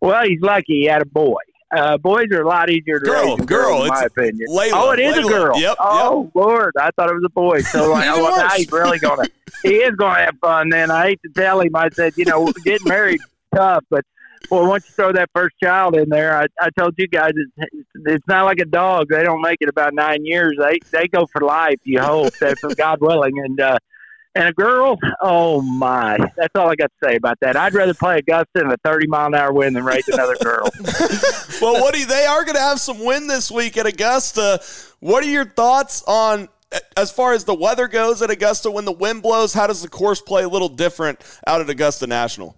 Well, he's lucky he had a boy. Uh, boys are a lot easier to Girl, raise than girl, girls, in my opinion. Layla, oh, it is Layla. a girl. Yep, oh Lord, I thought it was a boy. So like, well, now he's really gonna he is gonna have fun. Then I hate to tell him. I said, you know, getting married tough, but well, once you throw that first child in there, I, I told you guys, it's, it's not like a dog. They don't make it about nine years. They they go for life. You hope that's God willing, and uh, and a girl. Oh my, that's all I got to say about that. I'd rather play Augusta in a thirty mile an hour wind than raise another girl. well, Woody, they are going to have some wind this week at Augusta. What are your thoughts on as far as the weather goes at Augusta when the wind blows? How does the course play a little different out at Augusta National?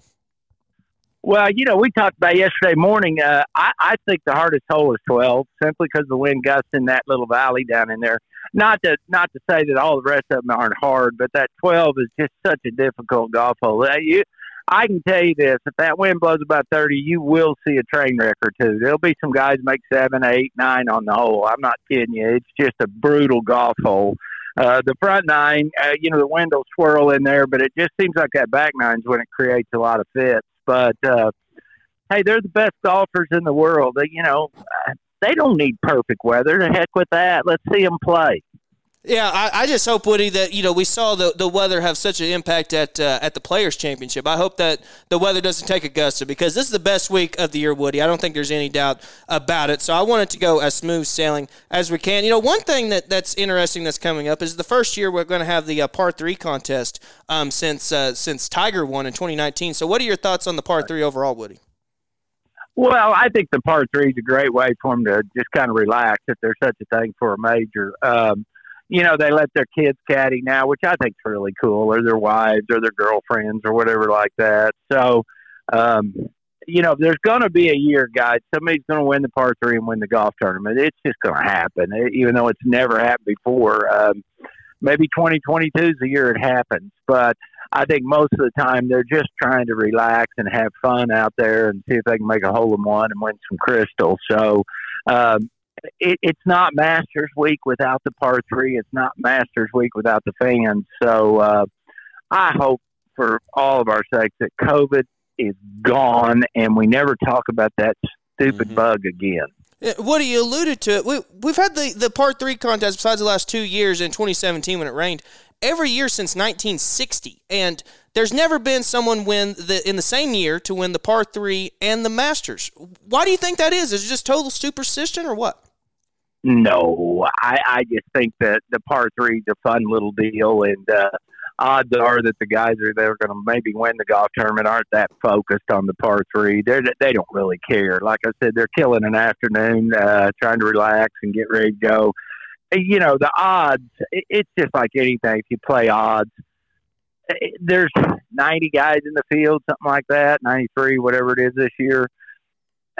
Well, you know, we talked about yesterday morning. Uh, I, I think the hardest hole is 12, simply because the wind gusts in that little valley down in there. Not to not to say that all the rest of them aren't hard, but that 12 is just such a difficult golf hole. Uh, you, I can tell you this: if that wind blows about 30, you will see a train wreck or two. There'll be some guys make seven, eight, nine on the hole. I'm not kidding you. It's just a brutal golf hole. Uh, the front nine, uh, you know, the wind will swirl in there, but it just seems like that back nine's when it creates a lot of fits. But uh, hey, they're the best golfers in the world. They, you know, they don't need perfect weather. The heck with that. Let's see them play. Yeah, I, I just hope Woody that you know we saw the, the weather have such an impact at uh, at the Players Championship. I hope that the weather doesn't take Augusta because this is the best week of the year, Woody. I don't think there's any doubt about it. So I want it to go as smooth sailing as we can. You know, one thing that, that's interesting that's coming up is the first year we're going to have the uh, par three contest um, since uh, since Tiger won in 2019. So what are your thoughts on the par three overall, Woody? Well, I think the par three is a great way for them to just kind of relax if there's such a thing for a major. Um, you know, they let their kids caddy now, which I think is really cool, or their wives or their girlfriends or whatever like that. So, um, you know, there's going to be a year, guys. Somebody's going to win the par three and win the golf tournament. It's just going to happen, even though it's never happened before. Um, maybe 2022 is the year it happens, but I think most of the time they're just trying to relax and have fun out there and see if they can make a hole in one and win some crystal. So, um, it, it's not Masters Week without the par three. It's not Masters Week without the fans. So uh, I hope for all of our sakes that COVID is gone and we never talk about that stupid bug again. Woody, you alluded to it. We, we've had the, the par three contest besides the last two years in 2017 when it rained every year since 1960. And there's never been someone win the in the same year to win the par three and the Masters. Why do you think that is? Is it just total superstition or what? No, I, I just think that the par three a fun little deal, and uh, odds are that the guys are they're going to maybe win the golf tournament aren't that focused on the par three. They they don't really care. Like I said, they're killing an afternoon, uh, trying to relax and get ready to go. You know, the odds. It, it's just like anything. If you play odds, it- there's 90 guys in the field, something like that, 93, whatever it is this year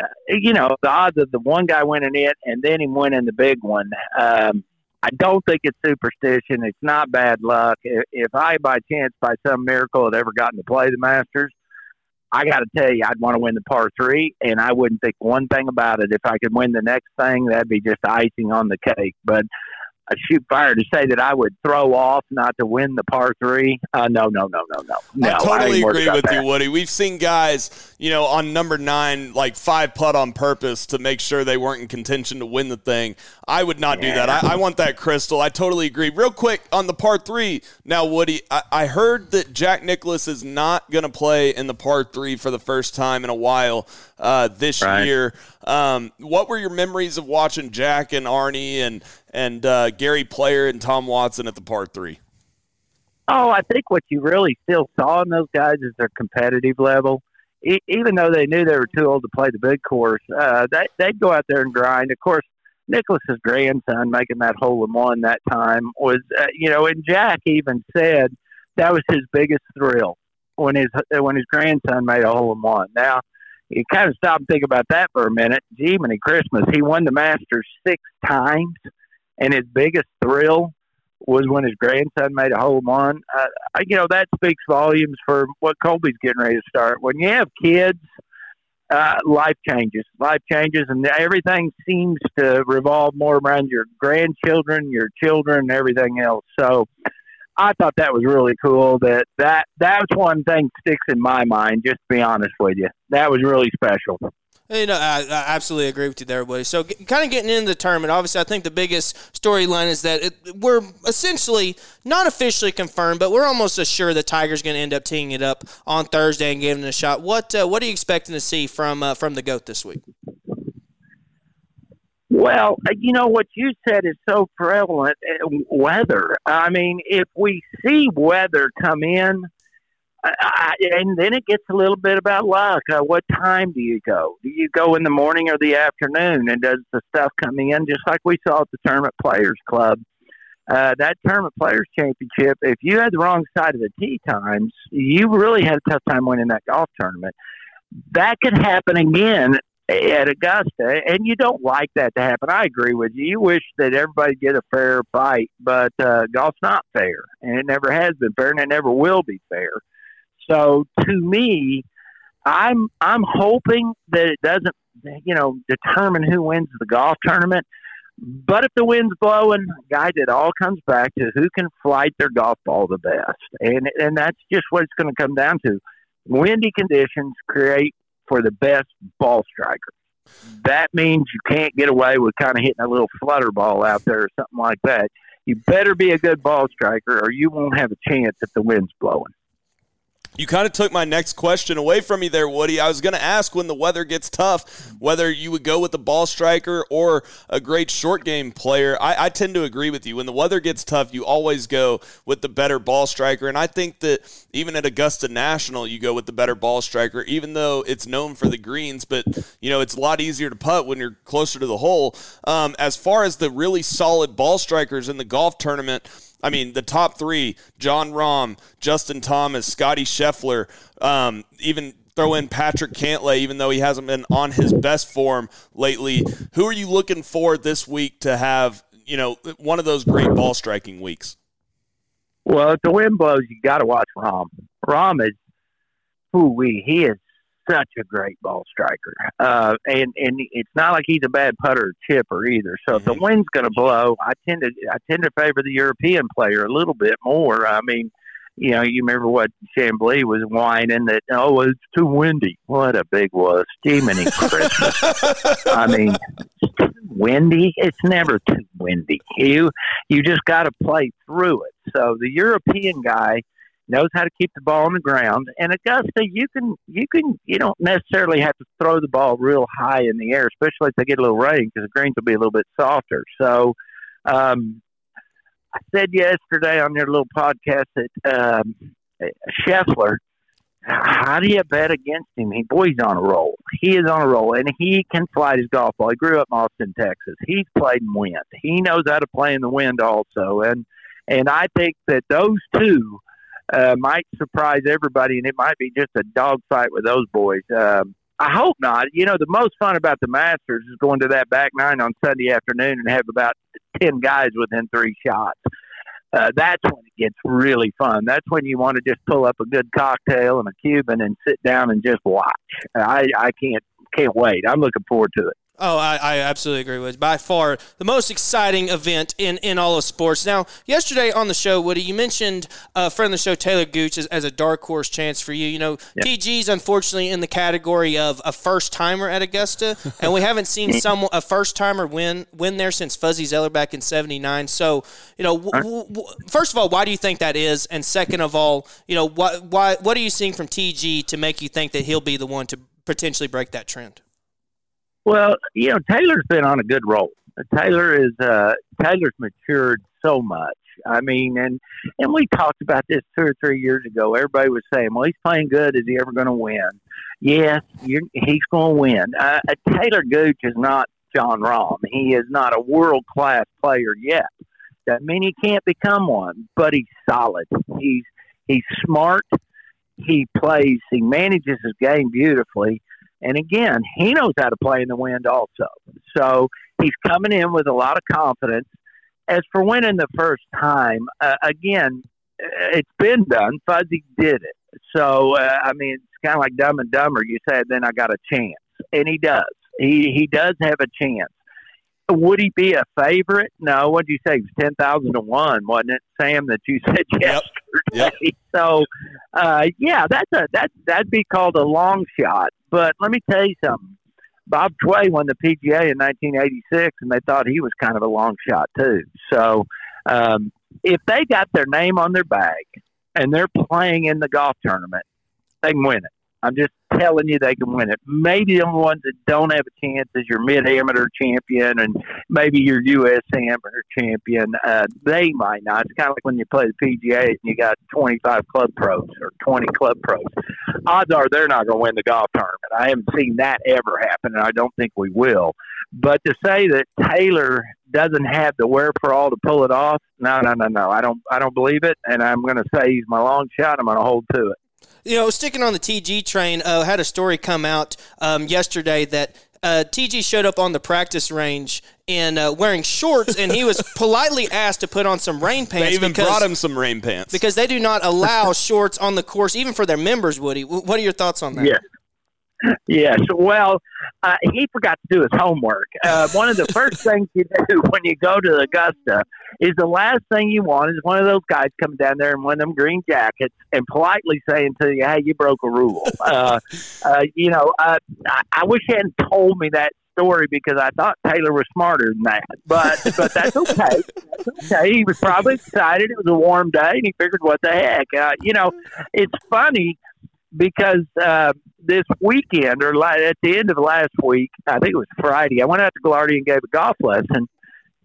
uh, you know, the odds of the one guy winning it and then him winning the big one. Um, I don't think it's superstition. It's not bad luck. If, if I, by chance, by some miracle, had ever gotten to play the Masters, I got to tell you, I'd want to win the par three, and I wouldn't think one thing about it. If I could win the next thing, that'd be just icing on the cake. But I shoot fire to say that I would throw off not to win the par three. Uh, no, no, no, no, no. no I totally worried agree with that. you, Woody. We've seen guys, you know, on number nine, like five putt on purpose to make sure they weren't in contention to win the thing. I would not do that. I, I want that crystal. I totally agree. Real quick on the par three. Now, Woody, I, I heard that Jack Nicklaus is not going to play in the par three for the first time in a while uh, this Right. year. Um, what were your memories of watching Jack and Arnie and and uh, Gary Player and Tom Watson at the part three? Oh, I think what you really still saw in those guys is their competitive level. E- even though they knew they were too old to play the big course, uh, they, they'd go out there and grind. Of course, Nicklaus's grandson making that hole in one that time was, uh, you know, and Jack even said that was his biggest thrill when his when his grandson made a hole in one. Now, you kind of stop and think about that for a minute. Gee, many Christmas, he won the Masters six times, and his biggest thrill was when his grandson made a in one. Uh, you know, that speaks volumes for what Colby's getting ready to start. When you have kids, uh, life changes. Life changes, and everything seems to revolve more around your grandchildren, your children, everything else. So, I thought that was really cool. That that that's one thing sticks in my mind. Just to be honest with you, that was really special. You know, I, I absolutely agree with you there, buddy. So, g- kind of getting into the tournament, obviously, I think the biggest storyline is that it, we're essentially not officially confirmed, but we're almost assured that Tiger's going to end up teeing it up on Thursday and giving it a shot. What uh, What are you expecting to see from uh, from the goat this week? Well, uh, you know what you said is so prevalent. uh, Weather. I mean, if we see weather come in, I, and then it gets a little bit about luck. Uh, what time do you go? Do you go in the morning or the afternoon? And does the stuff come in just like we saw at the Tournament Players Club? Uh, that Tournament Players Championship, if you had the wrong side of the tee times, you really had a tough time winning that golf tournament. That could happen again at Augusta, and you don't like that to happen. I agree with you. You wish that everybody get a fair fight, but uh, golf's not fair, and it never has been fair, and it never will be fair. So to me, I'm I'm hoping that it doesn't, you know, determine who wins the golf tournament. But if the wind's blowing, guys, it all comes back to who can flight their golf ball the best, and and that's just what it's going to come down to. Windy conditions create for the best ball striker. That means you can't get away with kind of hitting a little flutter ball out there or something like that. You better be a good ball striker, or you won't have a chance if the wind's blowing. You kind of took my next question away from me there, Woody. I was going to ask when the weather gets tough whether you would go with a ball striker or a great short game player. I, I, tend to agree with you. When the weather gets tough, you always go with the better ball striker. And I think that even at Augusta National, you go with the better ball striker, even though it's known for the greens. But, you know, it's a lot easier to putt when you're closer to the hole. Um, as far as the really solid ball strikers in the golf tournament, I mean, the top three: Jon Rahm, Justin Thomas, Scotty Scheffler, um, even throw in Patrick Cantlay, even though he hasn't been on his best form lately. Who are you looking for this week to have? You know, one of those great ball striking weeks. Well, the wind blows, you got to watch Rahm. Rahm is, who we he is such a great ball striker, uh, and and it's not like he's a bad putter or chipper either. So if the wind's going to blow, I tend to I tend to favor the European player a little bit more. I mean, you know, you remember what Chambly was whining that oh it's too windy. What a big was Jiminy Christmas. I mean, windy. It's never too windy. You you just got to play through it. So the European guy knows how to keep the ball on the ground. And Augusta, you can you can you don't necessarily have to throw the ball real high in the air, especially if they get a little rain because the greens will be a little bit softer. So. Um, I said yesterday on your little podcast that um, Scheffler, how do you bet against him? He boy, he's on a roll. He is on a roll, and he can fly his golf ball. He grew up in Austin, Texas. He's played in wind. He knows how to play in the wind also, and and I think that those two uh, might surprise everybody, and it might be just a dogfight with those boys. Um, I hope not. You know, the most fun about the Masters is going to that back nine on Sunday afternoon and have about 10 guys within three shots. Uh, that's when it gets really fun. That's when you want to just pull up a good cocktail and a Cuban and sit down and just watch. I, I can't can't wait. I'm looking forward to it. Oh, I, I, absolutely agree with. By far the most exciting event in, in all of sports. Now, yesterday on the show, Woody, you mentioned a friend of the show, Taylor Gooch, as, as a dark horse chance for you. You know, yep. TG's unfortunately in the category of a first timer at Augusta, and we haven't seen some a first timer win win there since Fuzzy Zoeller back in '79. So, you know, w- w- first of all, why do you think that is? And second of all, you know, why, why what are you seeing from TG to make you think that he'll be the one to potentially break that trend? Well, you know, Taylor's been on a good roll. Taylor is uh, Taylor's matured so much. I mean, and and we talked about this two or three years ago. Everybody was saying, "Well, he's playing good. Is he ever going to win?" Yes, he's going to win. Uh, Taylor Gooch is not Jon Rahm. He is not a world class player yet. That mean he can't become one, but he's solid. He's he's smart. He plays. He manages his game beautifully. And again, he knows how to play in the wind also. So he's coming in with a lot of confidence. As for winning the first time, uh, again, it's been done. Fuzzy did it. So, uh, I mean, it's kind of like Dumb and Dumber. You said, then I got a chance. And he does. He, he does have a chance. Would he be a favorite? No. What did you say? It was 10,000 to 1, wasn't it, Sam, that you said? Yep. Yep. So, uh, yeah, that's a, that, that'd be called a long shot. But let me tell you something. Bob Tway won the PGA in 1986, and they thought he was kind of a long shot too. So um, if they got their name on their bag and they're playing in the golf tournament, they can win it. I'm just telling you they can win it. Maybe the ones that don't have a chance is your mid amateur champion and maybe your U.S. amateur champion. Uh, they might not. It's kind of like when you play the PGA and you got 25 club pros or 20 club pros. Odds are they're not going to win the golf tournament. I haven't seen that ever happen, and I don't think we will. But to say that Taylor doesn't have the wherewithal to pull it off, no, no, no, no. I don't. I don't believe it, and I'm going to say he's my long shot. I'm going to hold to it. You know, sticking on the TG train, uh, had a story come out um, yesterday that uh, TG showed up on the practice range in uh, wearing shorts, and he was politely asked to put on some rain pants. They even because, brought him some rain pants because they do not allow shorts on the course, even for their members. Woody, what are your thoughts on that? Yeah. Yes. Well, uh, he forgot to do his homework. Uh, one of the first things you do when you go to Augusta is the last thing you want is one of those guys coming down there in one of them green jackets and politely saying to you, "Hey, you broke a rule." Uh, uh, you know, uh, I, I wish he hadn't told me that story because I thought Taylor was smarter than that. But but that's okay. That's okay. He was probably excited. It was a warm day, and he figured, "What the heck?" Uh, you know, it's funny because uh, this weekend or la- at the end of last week, I think it was Friday, I went out to Gallardi and gave a golf lesson,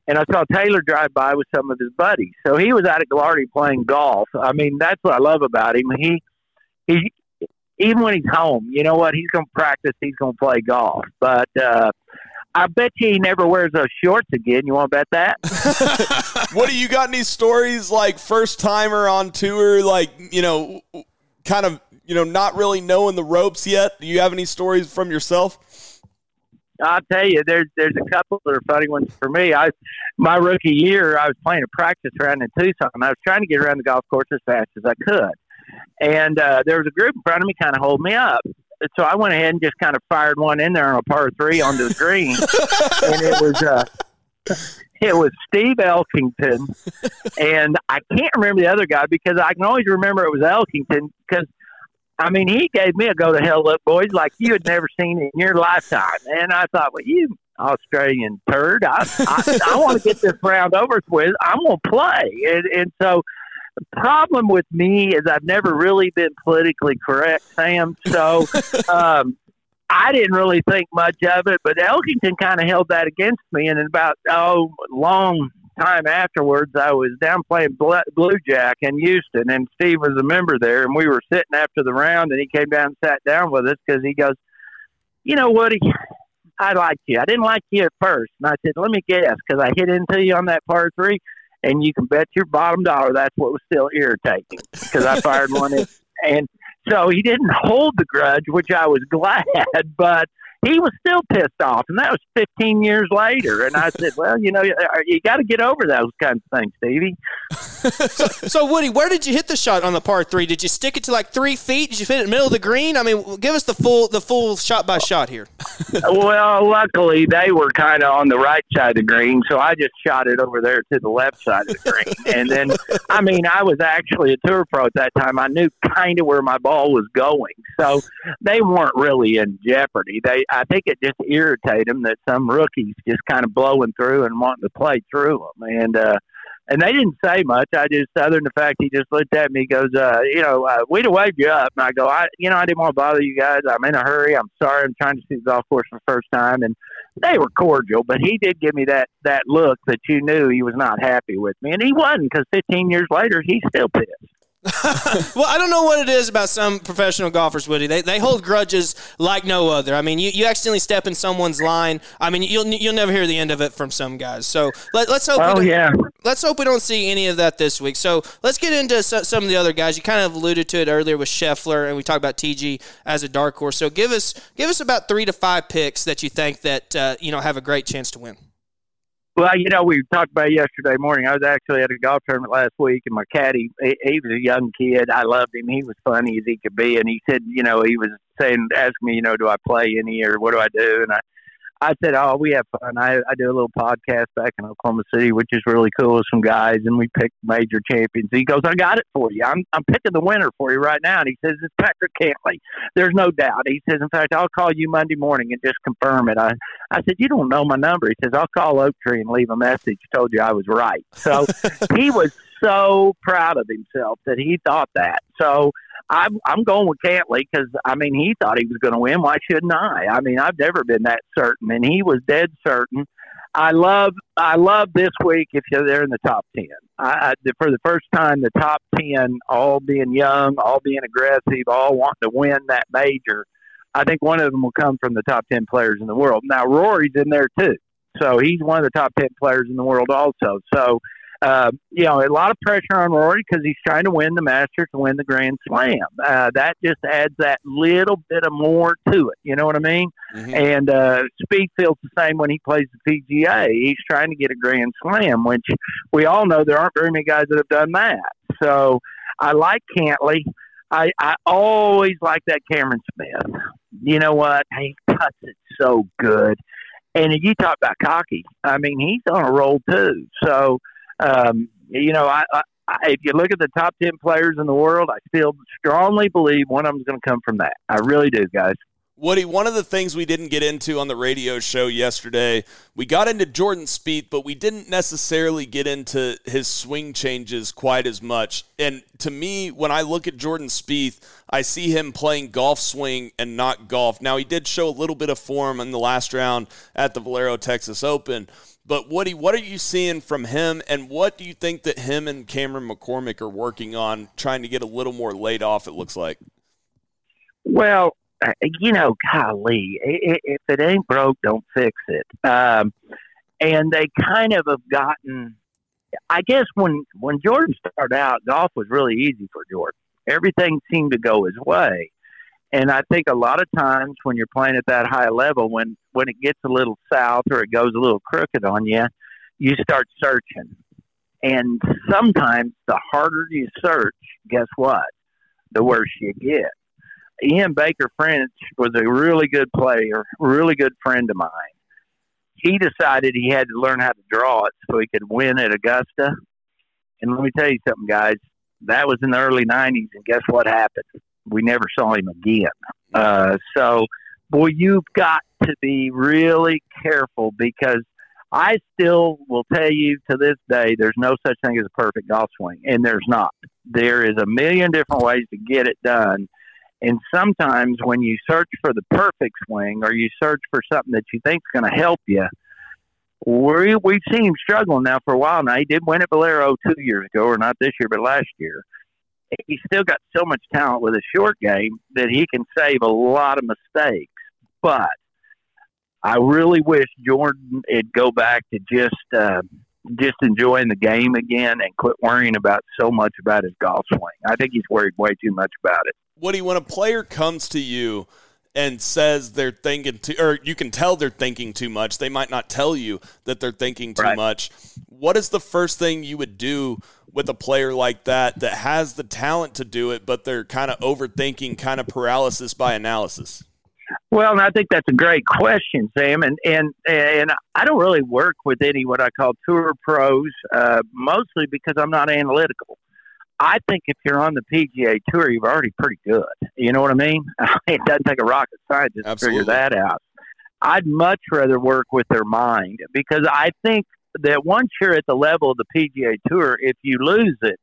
and I saw Taylor drive by with some of his buddies. So he was out at Gallardi playing golf. I mean, that's what I love about him. He he even when he's home, you know what? He's going to practice. He's going to play golf. But uh, I bet you he never wears those shorts again. You want to bet that? what do you got? Any stories like first timer on tour? Like you know, kind of you know, not really knowing the ropes yet. Do you have any stories from yourself? I'll tell you, there's there's a couple that are funny ones for me. I my rookie year, I was playing a practice round in Tucson. I was trying to get around the golf course as fast as I could, and uh, there was a group in front of me, kind of hold me up. So I went ahead and just kind of fired one in there on a par three onto the green, and it was uh, it was Steve Elkington, and I can't remember the other guy because I can always remember it was Elkington because I mean, he gave me a go to hell look, boys, like you had never seen in your lifetime. And I thought, well, you Australian turd, I, I, I want to get this round over with. I'm going to play. And, and so the problem with me is I've never really been politically correct, Sam. So um, I didn't really think much of it, but Elkington kind of held that against me. And in about, oh, long time afterwards, I was down playing Blue Jack in Houston, and Steve was a member there, and we were sitting after the round, and he came down and sat down with us because he goes, "You know, Woody, I like you. I didn't like you at first, and I said, let me guess, because I hit into you on that par three, and you can bet your bottom dollar that's what was still irritating because I fired one in, and." So he didn't hold the grudge, which I was glad, but he was still pissed off, and that was 15 years later. And I said, "Well, you know, you got to get over those kinds of things, Stevie." so, so, Woody, where did you hit the shot on the par three? Did you stick it to like three feet? Did you hit it in the middle of the green? I mean, give us the full the full shot by shot here. well, luckily they were kind of on the right side of the green, so I just shot it over there to the left side of the green. and then, I mean, I was actually a tour pro at that time. I knew kind of where my ball was going, so they weren't really in jeopardy. They I think it just irritated them that some rookies just kind of blowing through and wanting to play through them. And, uh, and they didn't say much. I just, other than the fact he just looked at me, goes, uh, you know, uh, we'd have waved you up. And I go, I, you know, I didn't want to bother you guys. I'm in a hurry. I'm sorry. I'm trying to see the golf course for the first time. And they were cordial, but he did give me that, that look that you knew he was not happy with me. And he wasn't because 15 years later, he's still pissed. well, I don't know what it is about some professional golfers, Woody. They, they hold grudges like no other. I mean, you, you accidentally step in someone's line. I mean, you'll you'll never hear the end of it from some guys. So let, us hope. Oh yeah. Let's hope we don't see any of that this week. So let's get into some of the other guys. You kind of alluded to it earlier with Scheffler, and we talked about TG as a dark horse. So give us give us about three to five picks that you think that uh, you know have a great chance to win. Well, you know, we talked about yesterday morning. I was actually at a golf tournament last week, and my caddy, he, he was a young kid. I loved him. He was funny as he could be, and he said, you know, he was saying, ask me, you know, do I play any or what do I do? And I, I said, "Oh, we have fun. I, I do a little podcast back in Oklahoma City, which is really cool with some guys, and we pick major champions." He goes, "I got it for you. I'm I'm picking the winner for you right now." And he says, "It's Patrick Cantlay. There's no doubt." He says, "In fact, I'll call you Monday morning and just confirm it." I I said, "You don't know my number." He says, "I'll call Oak Tree and leave a message. Told you I was right." So he was so proud of himself that he thought that. So I'm I'm going with Cantlay because I mean he thought he was going to win. Why shouldn't I? I mean I've never been that certain, and he was dead certain. I love I love this week if you're there in the top ten. I, I, for the first time, the top ten, all being young, all being aggressive, all wanting to win that major. I think one of them will come from the top ten players in the world. Now Rory's in there too, so he's one of the top ten players in the world also. So uh, you know, a lot of pressure on Rory because he's trying to win the Masters to win the Grand Slam. Uh, that just adds that little bit of more to it. You know what I mean? Mm-hmm. And uh, Spieth feels the same when he plays the PGA. He's trying to get a Grand Slam, which we all know there aren't very many guys that have done that. So I like Cantlay. I, I always like that Cameron Smith. You know what? He cuts it so good. And you talk about cocky. I mean, he's on a roll too. So um, you know, I, I, if you look at the top 10 players in the world, I still strongly believe one of them is going to come from that. I really do, guys. Woody, one of the things we didn't get into on the radio show yesterday, we got into Jordan Spieth, but we didn't necessarily get into his swing changes quite as much. And to me, when I look at Jordan Spieth, I see him playing golf swing and not golf. Now, he did show a little bit of form in the last round at the Valero Texas Open, but Woody, what are you seeing from him, and what do you think that him and Cameron McCormick are working on, trying to get a little more laid off? It looks like. Well, uh, you know, golly, if it ain't broke, don't fix it. Um, and they kind of have gotten. I guess when when Jordan started out, golf was really easy for Jordan. Everything seemed to go his way. And I think a lot of times when you're playing at that high level, when when it gets a little south or it goes a little crooked on you, you start searching. And sometimes the harder you search, guess what? The worse you get. Ian Baker-Finch was a really good player, really good friend of mine. He decided he had to learn how to draw it so he could win at Augusta. And let me tell you something, guys. That was in the early 90s, and guess what happened? We never saw him again. Uh, so, boy, you've got to be really careful because I still will tell you to this day, there's no such thing as a perfect golf swing, and there's not. There is a million different ways to get it done. And sometimes when you search for the perfect swing or you search for something that you think is going to help you, we, we've seen him struggling now for a while now. He did win at Valero two years ago, or not this year, but last year he's still got so much talent with a short game that he can save a lot of mistakes. But I really wish Jordan would go back to just uh, just enjoying the game again and quit worrying about so much about his golf swing. I think he's worried way too much about it. Woody, when a player comes to you and says they're thinking too, or you can tell they're thinking too much, they might not tell you that they're thinking too right. much. What is the first thing you would do with a player like that that has the talent to do it, but they're kind of overthinking, kind of paralysis by analysis? Well, and I think that's a great question, Sam. And and and I don't really work with any what I call tour pros, uh, mostly because I'm not analytical. I think if you're on the PGA Tour, you're already pretty good. You know what I mean? it doesn't take a rocket scientist Absolutely. to figure that out. I'd much rather work with their mind because I think that once you're at the level of the PGA Tour, if you lose it,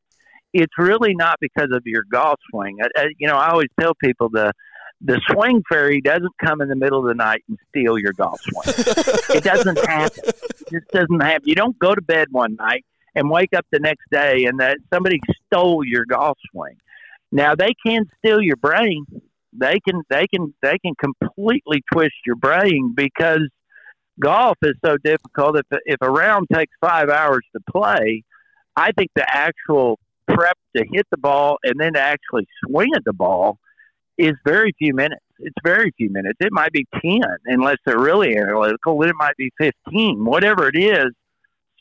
it's really not because of your golf swing. I, I, you know, I always tell people the the swing fairy doesn't come in the middle of the night and steal your golf swing. it doesn't happen. It just doesn't happen. You don't go to bed one night and wake up the next day and that somebody stole your golf swing. Now they can steal your brain. They can they can they can completely twist your brain because golf is so difficult. If if a round takes five hours to play, I think the actual prep to hit the ball and then to actually swing at the ball is very few minutes. It's very few minutes. It might be ten unless they're really analytical. It might be fifteen, whatever it is.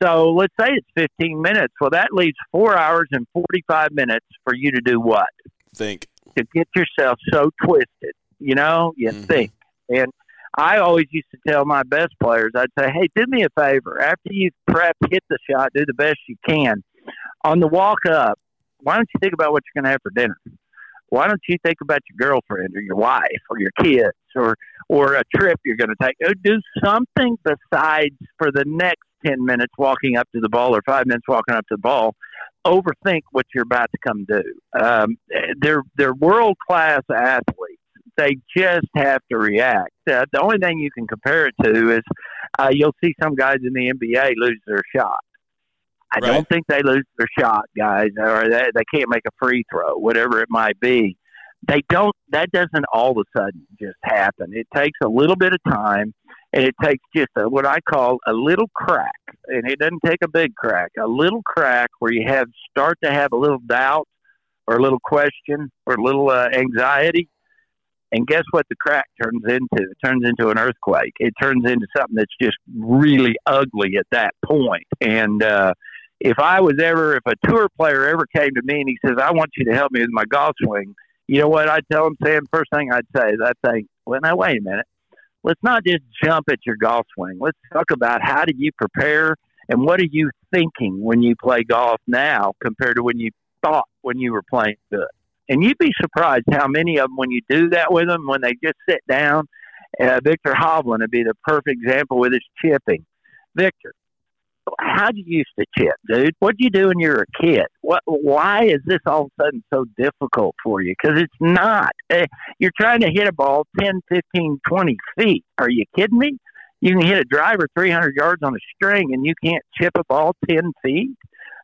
So let's say it's fifteen minutes. Well, that leaves four hours and forty-five minutes for you to do what? Think to get yourself so twisted. You know, you mm-hmm. think and I always used to tell my best players, I'd say, hey, do me a favor. After you prep, hit the shot, do the best you can. On the walk up, why don't you think about what you're going to have for dinner? Why don't you think about your girlfriend or your wife or your kids or or a trip you're going to take? Do something besides for the next ten minutes walking up to the ball or five minutes walking up to the ball. Overthink what you're about to come do. Um, they're they're world class athletes they just have to react. Uh, the only thing you can compare it to is uh, you'll see some guys in the NBA lose their shot. I Right. don't think they lose their shot, guys, or they, they can't make a free throw, whatever it might be. They don't. That doesn't all of a sudden just happen. It takes a little bit of time, and it takes just a, what I call a little crack, and it doesn't take a big crack. A little crack where you have start to have a little doubt, or a little question, or a little uh, anxiety, and guess what the crack turns into? It turns into an earthquake. It turns into something that's just really ugly at that point. And uh, if I was ever, if a tour player ever came to me and he says, I want you to help me with my golf swing, you know what I'd tell him, Sam? First thing I'd say is I'd say, well, now, wait a minute. Let's not just jump at your golf swing. Let's talk about how do you prepare and what are you thinking when you play golf now compared to when you thought when you were playing good. And you'd be surprised how many of them, when you do that with them, when they just sit down, uh, Viktor Hovland would be the perfect example with his chipping. Viktor, how did you used to chip, dude? What do you do when you're a kid? What? Why is this all of a sudden so difficult for you? Because it's not. Uh, you're trying to hit a ball 10, 15, 20 feet. Are you kidding me? You can hit a driver 300 yards on a string, and you can't chip a ball 10 feet.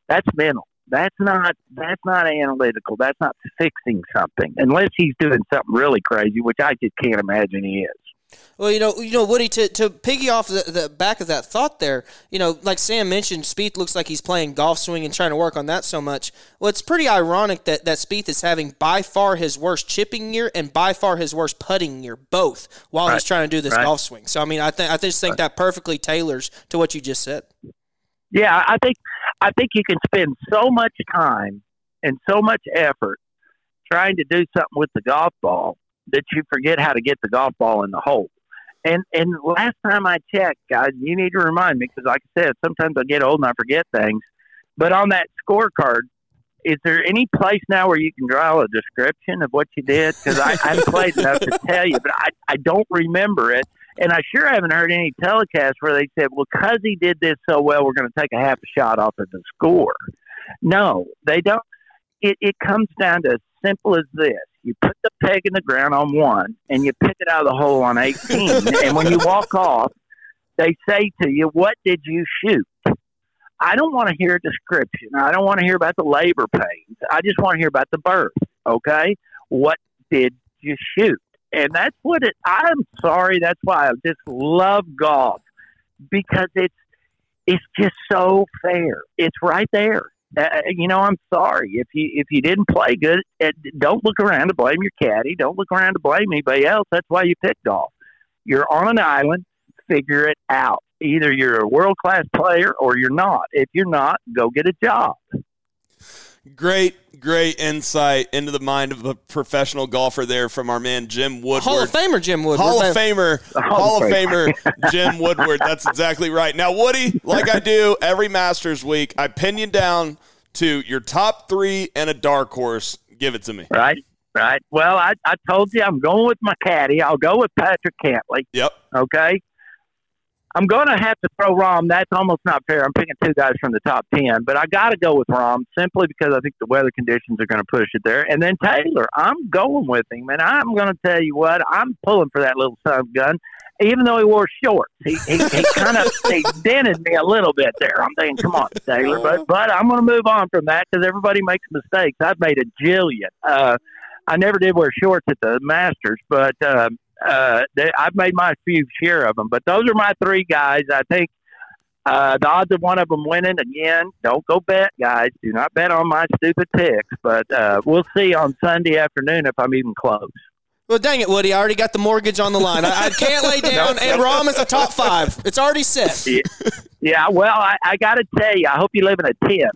That's mental. That's not. That's not analytical. That's not fixing something, unless he's doing something really crazy, which I just can't imagine he is. Well, you know, you know, Woody, to, to piggy off the, the back of that thought there, you know, like Sam mentioned, Spieth looks like he's playing golf swing and trying to work on that so much. Well, it's pretty ironic that, that Spieth is having by far his worst chipping year and by far his worst putting year, both, while he's trying to do this Right. golf swing. So, I mean, I, think I just think that perfectly tailors to what you just said. Yeah, I think I think you can spend so much time and so much effort trying to do something with the golf ball that you forget how to get the golf ball in the hole. And and last time I checked, guys, you need to remind me because, like I said, sometimes I get old and I forget things. But on that scorecard, is there any place now where you can draw a description of what you did? Because I, I played enough to tell you, but I, I don't remember it. And I sure haven't heard any telecast where they said, well, because he did this so well, we're going to take a half a shot off of the score. No, they don't. It, it comes down to as simple as this. You put the peg in the ground on one and you pick it out of the hole on 18. and when you walk off, they say to you, what did you shoot? I don't want to hear a description. I don't want to hear about the labor pains. I just want to hear about the birth. Okay, what did you shoot? And that's what it. I'm sorry. That's why I just love golf because it's it's just so fair. It's right there. Uh, you know, I'm sorry if you if you didn't play good. It, don't look around to blame your caddy. Don't look around to blame anybody else. That's why you picked golf. You're on an island. Figure it out. Either you're a world class player or you're not. If you're not, go get a job. Great, great insight into the mind of a professional golfer there from our man Jim Woodward. Hall of Famer Jim Woodward. Hall of man. Famer, Hall Hall of of Famer Jim Woodward. That's exactly right. Now, Woody, like I do every Masters week, I pin you down to your top three and a dark horse. Give it to me. Right? Right. Well, I, I told you I'm going with my caddy. I'll go with Patrick Cantlay. Yep. Okay. I'm going to have to throw Rahm. That's almost not fair. I'm picking two guys from the top 10, but I got to go with Rahm simply because I think the weather conditions are going to push it there. And then Taylor, I'm going with him. And I'm going to tell you what, I'm pulling for that little son of gun, even though he wore shorts. He, he, he kind of he dented me a little bit there. I'm thinking, come on, Taylor. But, but I'm going to move on from that because everybody makes mistakes. I've made a jillion. Uh, I never did wear shorts at the Masters, but uh, uh, they, I've made my few share of them. But those are my three guys. I think uh, the odds of one of them winning again. Don't go bet, guys. Do not bet on my stupid picks. But uh, we'll see on Sunday afternoon if I'm even close. Well, dang it, Woody. I already got the mortgage on the line. I, I can't lay down, No, and. Rahm is a top five. It's already set. Yeah, yeah well, I, I got to tell you, I hope you live in a tent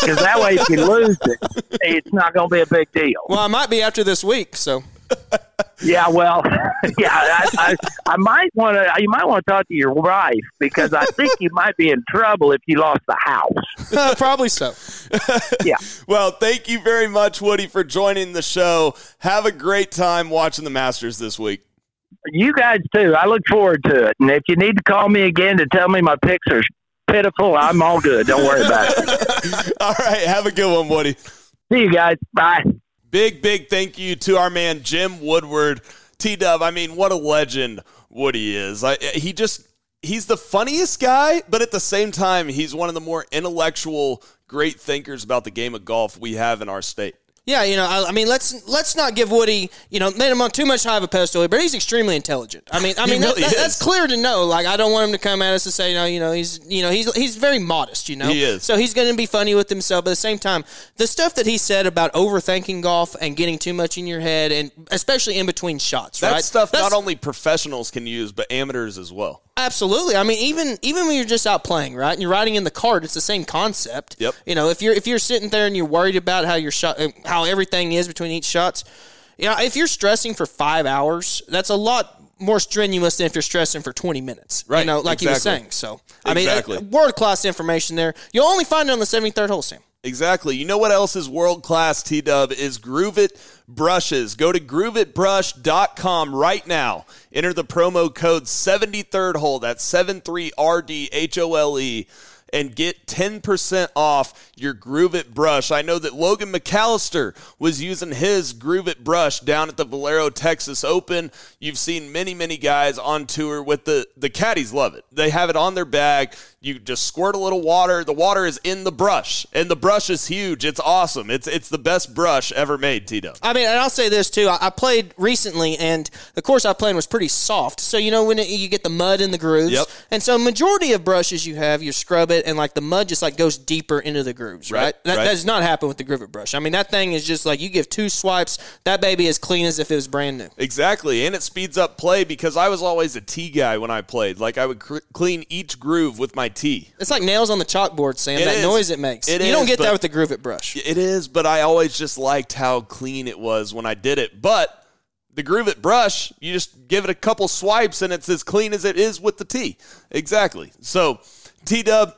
because that way, if you lose it, it's not going to be a big deal. Well, I might be after this week, so. Yeah, well, yeah, I, I, I might want to. You might want to talk to your wife because I think you might be in trouble if you lost the house. Probably so. Yeah. Well, thank you very much, Woody, for joining the show. Have a great time watching the Masters this week. You guys too. I look forward to it. And if you need to call me again to tell me my picks are pitiful, I'm all good. Don't worry about it. All right, have a good one, Woody. See you guys. Bye. Big, big thank you to our man Jim Woodward. T Dub, I mean, what a legend Woody is. I, he just, he's the funniest guy, but at the same time, he's one of the more intellectual, great thinkers about the game of golf we have in our state. Yeah, you know, I, I mean, let's let's not give Woody, you know, made him on too much high of a pedestal, but he's extremely intelligent. I mean, I mean, that- really that- is. clear to know. Like, I don't want him to come at us and say, no, you know, he's, you know, he's he's very modest. You know, He is. So he's going to be funny with himself, but at the same time, the stuff that he said about overthinking golf and getting too much in your head, and especially in between shots, That right? stuff That's- not only professionals can use, but amateurs as well. Absolutely. I mean, even even when you're just out playing, right, and you're riding in the cart, it's the same concept. Yep. You know, if you're if you're sitting there and you're worried about how your shot, uh, how everything is between each shots, you know, if you're stressing for five hours, that's a lot more strenuous than if you're stressing for 20 minutes. You Right, know, like you were saying. So, I Exactly. mean, world class information there. You'll only find it on the 73rd hole, Sam. Exactly. You know what else is world class, T Dub? Is Groove It brushes. Go to grooveitbrush.com right now. Enter the promo code 73rd hole. That's 73RDHOLE. And get 10% off your Groove It brush. I know that Logan McAllister was using his Groove It brush down at the Valero Texas Open. You've seen many, many guys on tour with the the caddies love it. They have it on their bag. You just squirt a little water. The water is in the brush, and the brush is huge. It's awesome. It's it's the best brush ever made, Tito. I mean, and I'll say this too. I, I played recently, and the course I played was pretty soft. So you know when it, you get the mud in the grooves, Yep. and so majority of brushes you have, you scrub it, and like the mud just like goes deeper into the grooves, right? Right, That, right. that does not happen with the Groove It brush. I mean, that thing is just like you give two swipes, that baby is clean as if it was brand new. Exactly, and it speeds up play because I was always a tee guy when I played. Like I would cr- clean each groove with my tee. It's like nails on the chalkboard, Sam. It that is. noise it makes. It you don't get that with the Groove It brush. It is, but I always just liked how clean it was when I did it. But the Groove It brush, you just give it a couple swipes and it's as clean as it is with the T. Exactly. So, T Dub,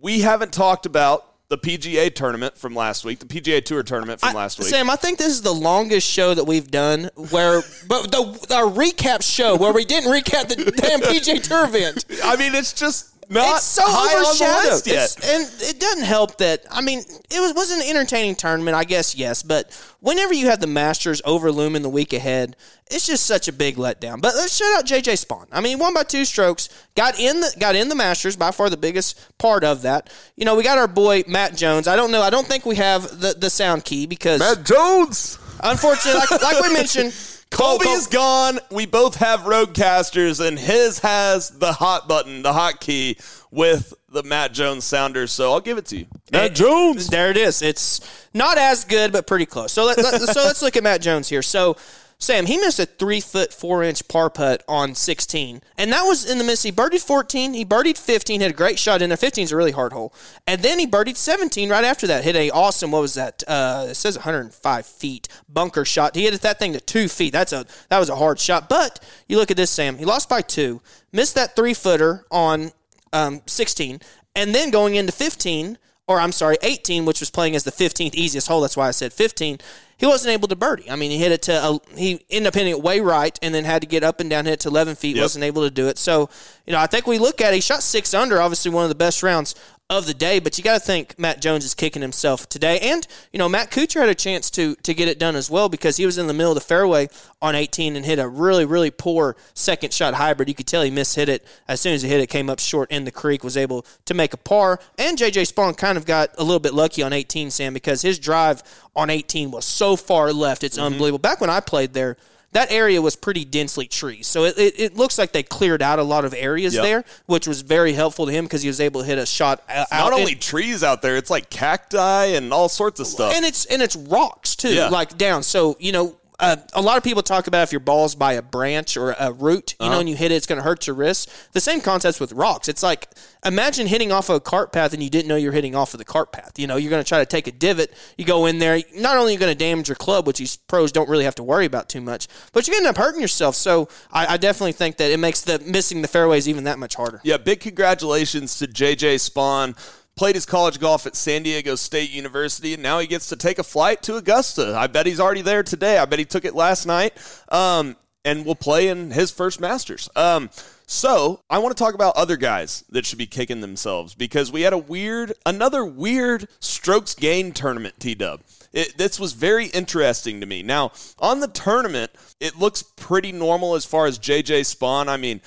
we haven't talked about the PGA tournament from last week, the PGA Tour tournament from I- last week. Sam, I think this is the longest show that we've done where, but the our recap show where we didn't recap the damn PGA Tour event. I mean, it's just not it's so high on the overshadowed. list yet. It's- and it doesn't help that I mean it was, was an entertaining tournament, I guess yes, but whenever you have the Masters overlooming the week ahead, it's just such a big letdown. But let's shout out JJ Spaun. I mean, he won by two strokes, got in the got in the Masters by far the biggest part of that. You know, we got our boy Matt Jones. I don't know. I don't think we have the, the sound key because Matt Jones. unfortunately, like, like we mentioned, Colby Col- is gone. We both have RODECasters, and his has the hot button, the hot key with the Matt Jones sounder. So I'll give it to you. Matt Jones. There it is. It's not as good, but pretty close. So let, let- so let's look at Matt Jones here. So Sam, he missed a three foot four inch par putt on 16, and that was in the miss. He birdied 14, he birdied 15, had a great shot in there. 15 is a really hard hole, and then he birdied 17 right after that. Hit a awesome. What was that? Uh, it says 105 feet bunker shot. He hit that thing to two feet. That's a that was a hard shot. But you look at this, Sam. He lost by two, missed that three footer on um, 16, and then going into 15, or I'm sorry, 18, which was playing as the 15th easiest hole. That's why I said 15. He wasn't able to birdie. I mean, he hit it to uh, he ended up hitting it way right, and then had to get up and down, hit it to 11 feet. Yep. wasn't able to do it. So, you know, I think we look at it. He shot six under, obviously one of the best rounds of the day. But you got to think Matt Jones is kicking himself today, and you know Matt Kuchar had a chance to to get it done as well because he was in the middle of the fairway on 18 and hit a really really poor second shot hybrid. You could tell he mishit it as soon as he hit it, came up short in the creek, was able to make a par. And JJ Spaun kind of got a little bit lucky on 18, Sam, because his drive on 18 was so far left, it's mm-hmm. unbelievable. Back when I played there. That area was pretty densely trees, so it, it, it looks like they cleared out a lot of areas Yep. there, which was very helpful to him because he was able to hit a shot out. Not and- only trees out there, it's like cacti and all sorts of stuff. and it's and it's rocks too, Yeah. like down. So you know, uh, a lot of people talk about if your ball's by a branch or a root, you know, Uh-huh. and you hit it, it's going to hurt your wrist. The same concept with rocks. It's like imagine hitting off of a cart path and you didn't know you're hitting off of the cart path. You know, you're going to try to take a divot. You go in there. Not only are you going to damage your club, which these pros don't really have to worry about too much, but you're going to end up hurting yourself. So I, I definitely think that it makes the missing the fairways even that much harder. Yeah, big congratulations to JJ Spaun. Played his college golf at San Diego State University, and now he gets to take a flight to Augusta. I bet he's already there today. I bet he took it last night, um, and will play in his first Masters. Um, so I want to talk about other guys that should be kicking themselves because we had a weird, another weird strokes gain tournament. T Dub. This was very interesting to me. Now, on the tournament, it looks pretty normal as far as JJ Spaun. I mean,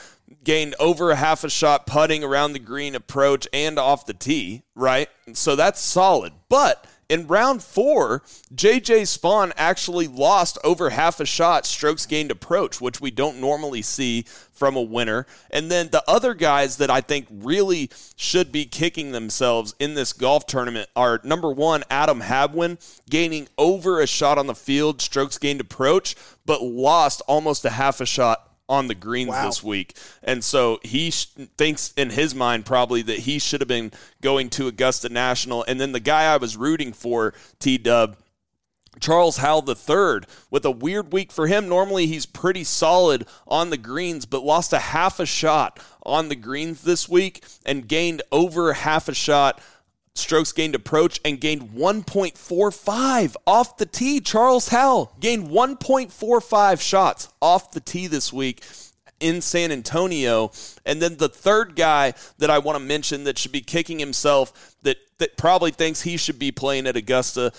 gained over a half a shot putting around the green approach and off the tee, right? So that's solid. But in round four, JJ Spaun actually lost over half a shot strokes gained approach, which we don't normally see from a winner. And then the other guys that I think really should be kicking themselves in this golf tournament are number one, Adam Hadwin, gaining over a shot on the field, strokes gained approach, but lost almost a half a shot on the greens this week. And so he sh- thinks in his mind probably that he should have been going to Augusta National. And then the guy I was rooting for, T Dub, Charles Howell III, with a weird week for him. Normally he's pretty solid on the greens, but lost a half a shot on the greens this week and gained over half a shot strokes gained approach and gained 1.45 off the tee. Charles Howell gained 1.45 shots off the tee this week in San Antonio. And then the third guy that I want to mention that should be kicking himself that that probably thinks he should be playing at Augusta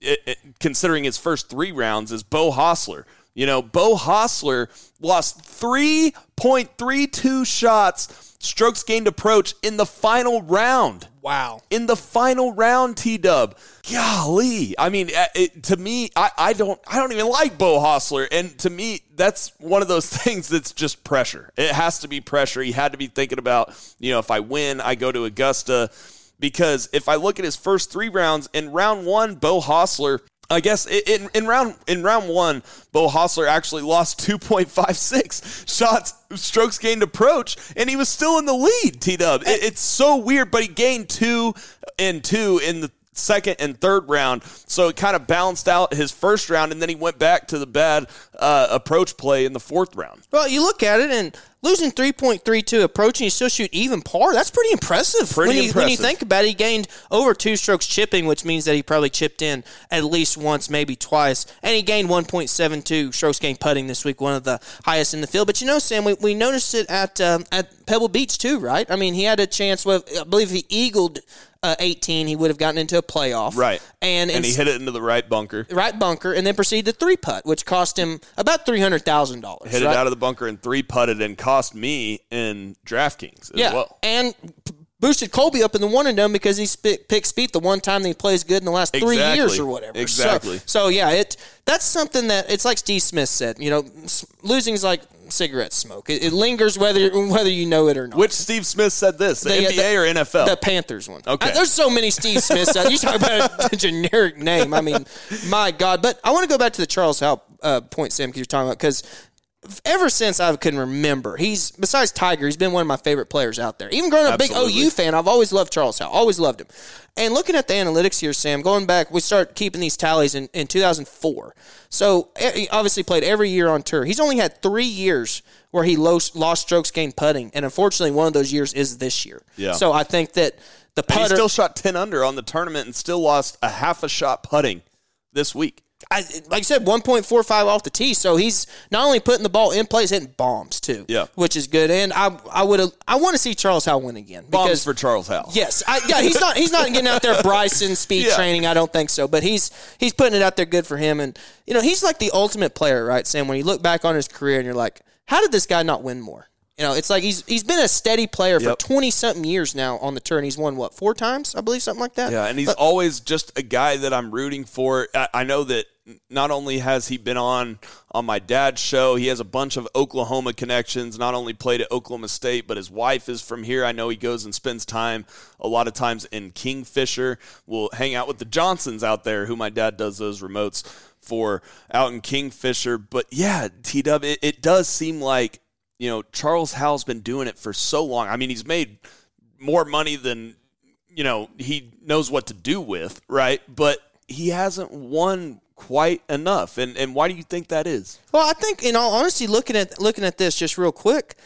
it, it- considering his first 3 rounds is Beau Hossler. You know, Beau Hossler lost 3.32 shots strokes gained approach in the final round Wow. in the final round, T Dub. Golly, I mean, uh, it, to me, I, I don't, I don't even like Beau Hossler, and to me, that's one of those things that's just pressure. It has to be pressure. He had to be thinking about, you know, if I win, I go to Augusta, because if I look at his first three rounds, in round one, Beau Hossler. I guess in, in round in round one, Beau Hossler actually lost 2.56 shots, strokes gained approach, and he was still in the lead. T Dub, it, it's so weird, but he gained two and two in the second and third round, so it kind of balanced out his first round, and then he went back to the bad uh, approach play in the fourth round. Well, you look at it and losing 3.32 approaching, you still shoot even par, that's pretty impressive. Pretty when you, When you think about it, he gained over two strokes chipping, which means that he probably chipped in at least once, maybe twice. And he gained 1.72 strokes gained putting this week, one of the highest in the field. But you know, Sam, we, we noticed it at um, at Pebble Beach too, right? I mean, he had a chance with, I believe he eagled uh, 18, he would have gotten into a playoff. Right. And, And he hit it into the right bunker. right bunker and then proceeded to three putt, which cost him about $300,000. Hit right? it out of the bunker and three putted and cost me in DraftKings as Yeah, well. and boosted Colby up in the one and done because he sp- picked Spieth the one time that he plays good in the last three Exactly. years or whatever. So- Exactly. So, yeah, it that's something that it's like Steve Smith said. You know, losing is like cigarette smoke. It, it lingers whether whether you know it or not. Which Steve Smith said this? The, The- NBA the- or NFL? The Panthers one. Okay. Uh, there's so many Steve Smiths. You talk about a, generic name. I mean, my God. But I want to go back to the Charles Howell uh, point, Sam, because you're talking about because ever since I can remember, he's besides Tiger, he's been one of my favorite players out there. Even growing up a big OU fan, I've always loved Charles Howell. Always loved him. And looking at the analytics here, Sam, going back, we start keeping these tallies in, in 2004. So he obviously played every year on tour. He's only had three years where he lost, lost strokes gained putting, and unfortunately, one of those years is this year. Yeah. So I think that the And he putter. still shot 10 under on the tournament and still lost a half a shot putting this week. I, like I said, 1.45 off the tee. So he's not only putting the ball in place, hitting bombs too. Yeah. which is good. And I, I would, I want to see Charles Howell win again Bombs for Charles Howell. Yes, I, yeah, he's not he's not getting out there Bryson speed Yeah. training. I don't think so, but he's he's putting it out there good for him. And you know, he's like the ultimate player, right, Sam? When you look back on his career and you're like, how did this guy not win more? You know, it's like he's he's been a steady player for twenty something years now on the tour, and he's won what four times, I believe, something like that. Yeah, and he's But- always just a guy that I'm rooting for. I, I know that not only has he been on on my dad's show, he has a bunch of Oklahoma connections. Not only played at Oklahoma State, but his wife is from here. I know he goes and spends time a lot of times in Kingfisher. We'll hang out with the Johnsons out there, who my dad does those remotes for out in Kingfisher. But yeah, T Dub, it, it does seem like you know Charles Howell's been doing it for so long. I mean, he's made more money than you know he knows what to do with, right? But he hasn't won quite enough. And and why do you think that is? Well, I think in all honesty, looking at looking at this just real quick,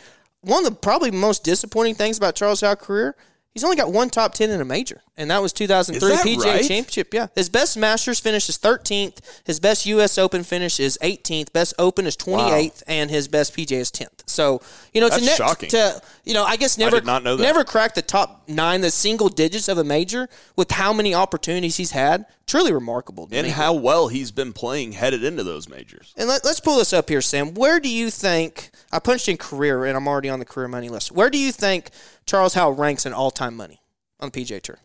one of the probably most disappointing things about Charles Howell's career, he's only got one top ten in a major, and that was 2003 Is that PGA right? Championship. Yeah, his best Masters finish is 13th, his best U.S. Open finish is 18th, best Open is 28th, and his best PGA is 10th. So you know, to, That's ne- shocking. to you know, I guess never not know that. never cracked the top nine, the single digits of a major with how many opportunities he's had. Truly remarkable. And me. how well he's been playing headed into those majors. And let, us pull this up here, Sam. Where do you think I punched in career, and I'm already on the career money list. Where do you think Charles Howell ranks in all-time money on the PGA Tour?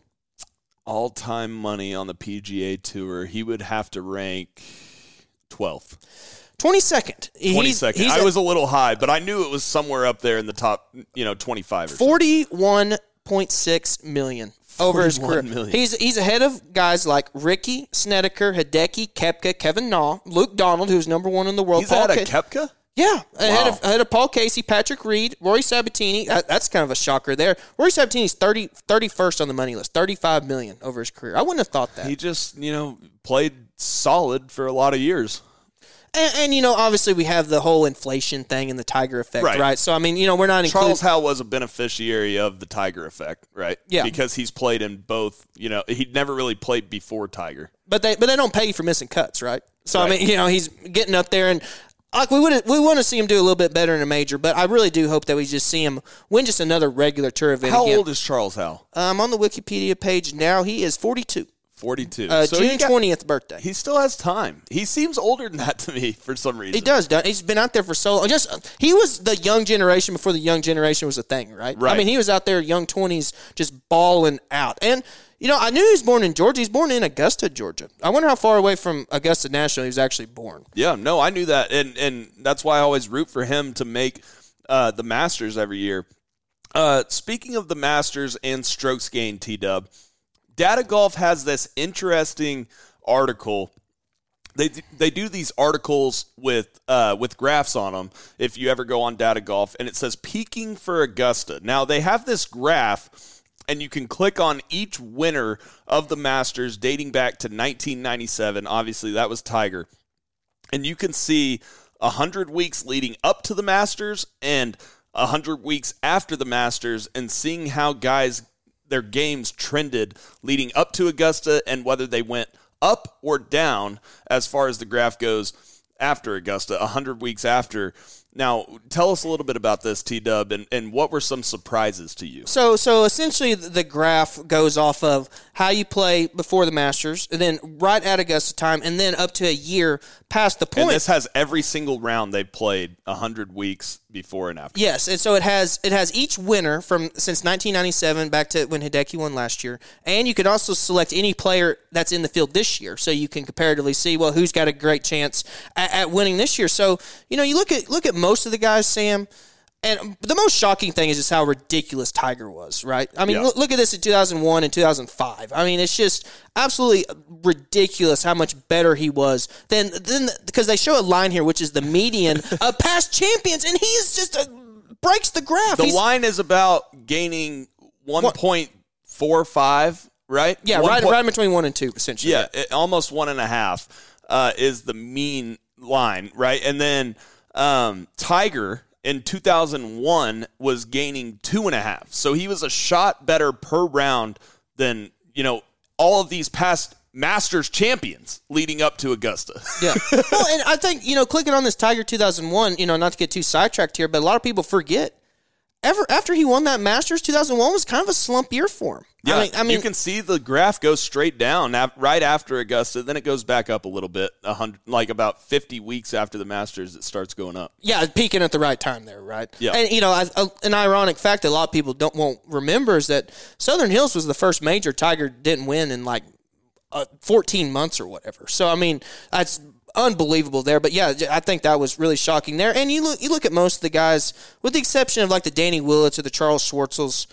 All time money on the PGA Tour, he would have to rank 12th. 22nd. 22nd. He's, he's I was a little high, but I knew it was somewhere up there in the top, you know, 25 or 41.6 million over his career. million. He's he's ahead of guys like Ricky Snedeker, Hideki, Koepka, Kevin Na, Luke Donald, who's number one in the world. He's Paul at a Ca- Koepka? Yeah, ahead Wow. of ahead of Paul Casey, Patrick Reed, Rory Sabbatini. That, that's kind of a shocker there. Rory Sabbatini's 30, 31st on the money list, thirty five million over his career. I wouldn't have thought that. He just, you know, played solid for a lot of years. And, and you know, obviously, we have the whole inflation thing and the Tiger effect, Right. right? So I mean, you know, we're not Charles including. Howell was a beneficiary of the Tiger effect, right? Yeah. Because he's played in both, you know, he'd never really played before Tiger. But they but they don't pay you for missing cuts, right? So Right. I mean, you know, he's getting up there and. Like we would, we want to see him do a little bit better in a major, but I really do hope that we just see him win just another regular tour event. How again. old is Charles Howell? Um, I'm on the Wikipedia page now, he is forty-two. 42. Uh, So June twentieth birthday. He still has time. He seems older than that to me for some reason. He does. He's been out there for so long. Just he was the young generation before the young generation was a thing, right? Right. I mean, he was out there, young twenties, just balling out. And you know, I knew he was born in Georgia. He's born in Augusta, Georgia. I wonder how far away from Augusta National he was actually born. Yeah, no, I knew that, and and that's why I always root for him to make uh, the Masters every year. Uh, speaking of the Masters and strokes gained, T Dub, Data Golf has this interesting article. They they do these articles with uh, with graphs on them. If you ever go on Data Golf, and it says peaking for Augusta. Now they have this graph. And you can click on each winner of the Masters dating back to 1997. Obviously, that was Tiger and you can see 100 weeks leading up to the Masters and 100 weeks after the Masters and seeing how guys their games trended leading up to Augusta and whether they went up or down as far as the graph goes after Augusta 100 weeks after. Now, tell us a little bit about this T Dub and, and what were some surprises to you? So, so essentially, the the graph goes off of how you play before the Masters, and then right at Augusta time, and then up to a year past the point. And this has every single round they've played 100 weeks before and after. Yes, and so it has it has each winner from since 1997 back to when Hideki won last year, and you can also select any player that's in the field this year, so you can comparatively see well who's got a great chance at, at winning this year. So you know you look at look at most of the guys, Sam. And the most shocking thing is just how ridiculous Tiger was, right? I mean, Yeah. look, look at this in 2001 and 2005. I mean, it's just absolutely ridiculous how much better he was than than because they show a line here, which is the median of past champions, and he is just uh, breaks the graph. The He's- line is about gaining 1.45, right? yeah, One right, point- right between one and two, essentially. Yeah, it- almost one and a half uh, is the mean line, right? And then um, Tiger in 2001 was gaining two and a half. So he was a shot better per round than, you know, all of these past Masters champions leading up to Augusta. Yeah. well, and I think, you know, clicking on this Tiger 2001, you know, not to get too sidetracked here, but a lot of people forget. Ever after he won that Masters, 2001 was kind of a slump year for him. Yeah, I mean, I mean you can see the graph go straight down right after Augusta, then it goes back up a little bit, a hundred, like about 50 weeks after the Masters, it starts going up. Yeah, peaking at the right time there, right? Yeah. And you know, I, a, an ironic fact that a lot of people don't won't remember is that Southern Hills was the first major Tiger didn't win in like uh, 14 months or whatever. So I mean, that's unbelievable there. But yeah, I think that was really shocking there. And you look you look at most of the guys, with the exception of like the Danny Willetts or the Charles Schwartzels,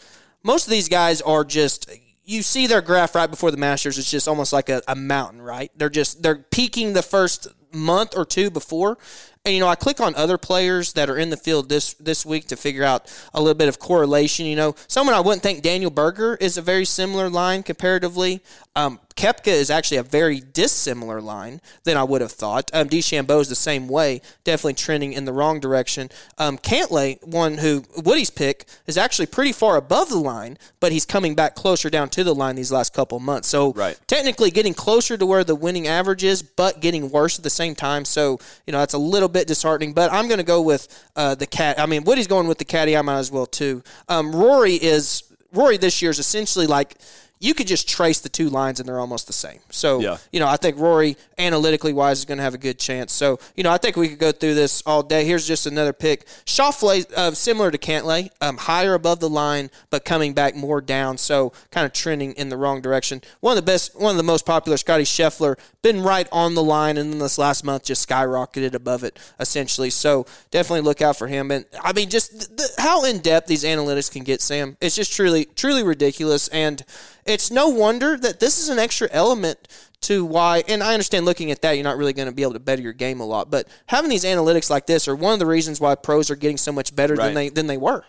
most of these guys are just you see their graph right before the Masters. It's just almost like a, a mountain, right? They're just they're peaking the first month or two before. And you know, I click on other players that are in the field this this week to figure out a little bit of correlation. You know, someone I wouldn't think Daniel Berger is a very similar line comparatively. Um, Koepka is actually a very dissimilar line than I would have thought. Um, DeChambeau is the same way, definitely trending in the wrong direction. Um, Cantlay, one who Woody's pick, is actually pretty far above the line, but he's coming back closer down to the line these last couple months. So Right. technically getting closer to where the winning average is, but getting worse at the same time. So you know that's a little bit disheartening. But I'm going to go with uh, the cat. I mean, Woody's going with the caddy. I might as well too. Um, Rory is Rory this year is essentially like you could just trace the two lines and they're almost the same. So, Yeah. you know, I think Rory, analytically wise, is going to have a good chance. So, you know, I think we could go through this all day. Here's just another pick. Schauffele, uh, similar to Cantlay, um, higher above the line, but coming back more down. So, kind of trending in the wrong direction. One of the best, one of the most popular, Scotty Scheffler, been right on the line, and then this last month just skyrocketed above it, essentially. So, definitely look out for him. And I mean, just th- th- how in depth these analytics can get, Sam. It's just truly, truly ridiculous. And it's no wonder that this is an extra element to why and I understand looking at that you're not really going to be able to better your game a lot but having these analytics like this are one of the reasons why pros are getting so much better Right. than they than they were.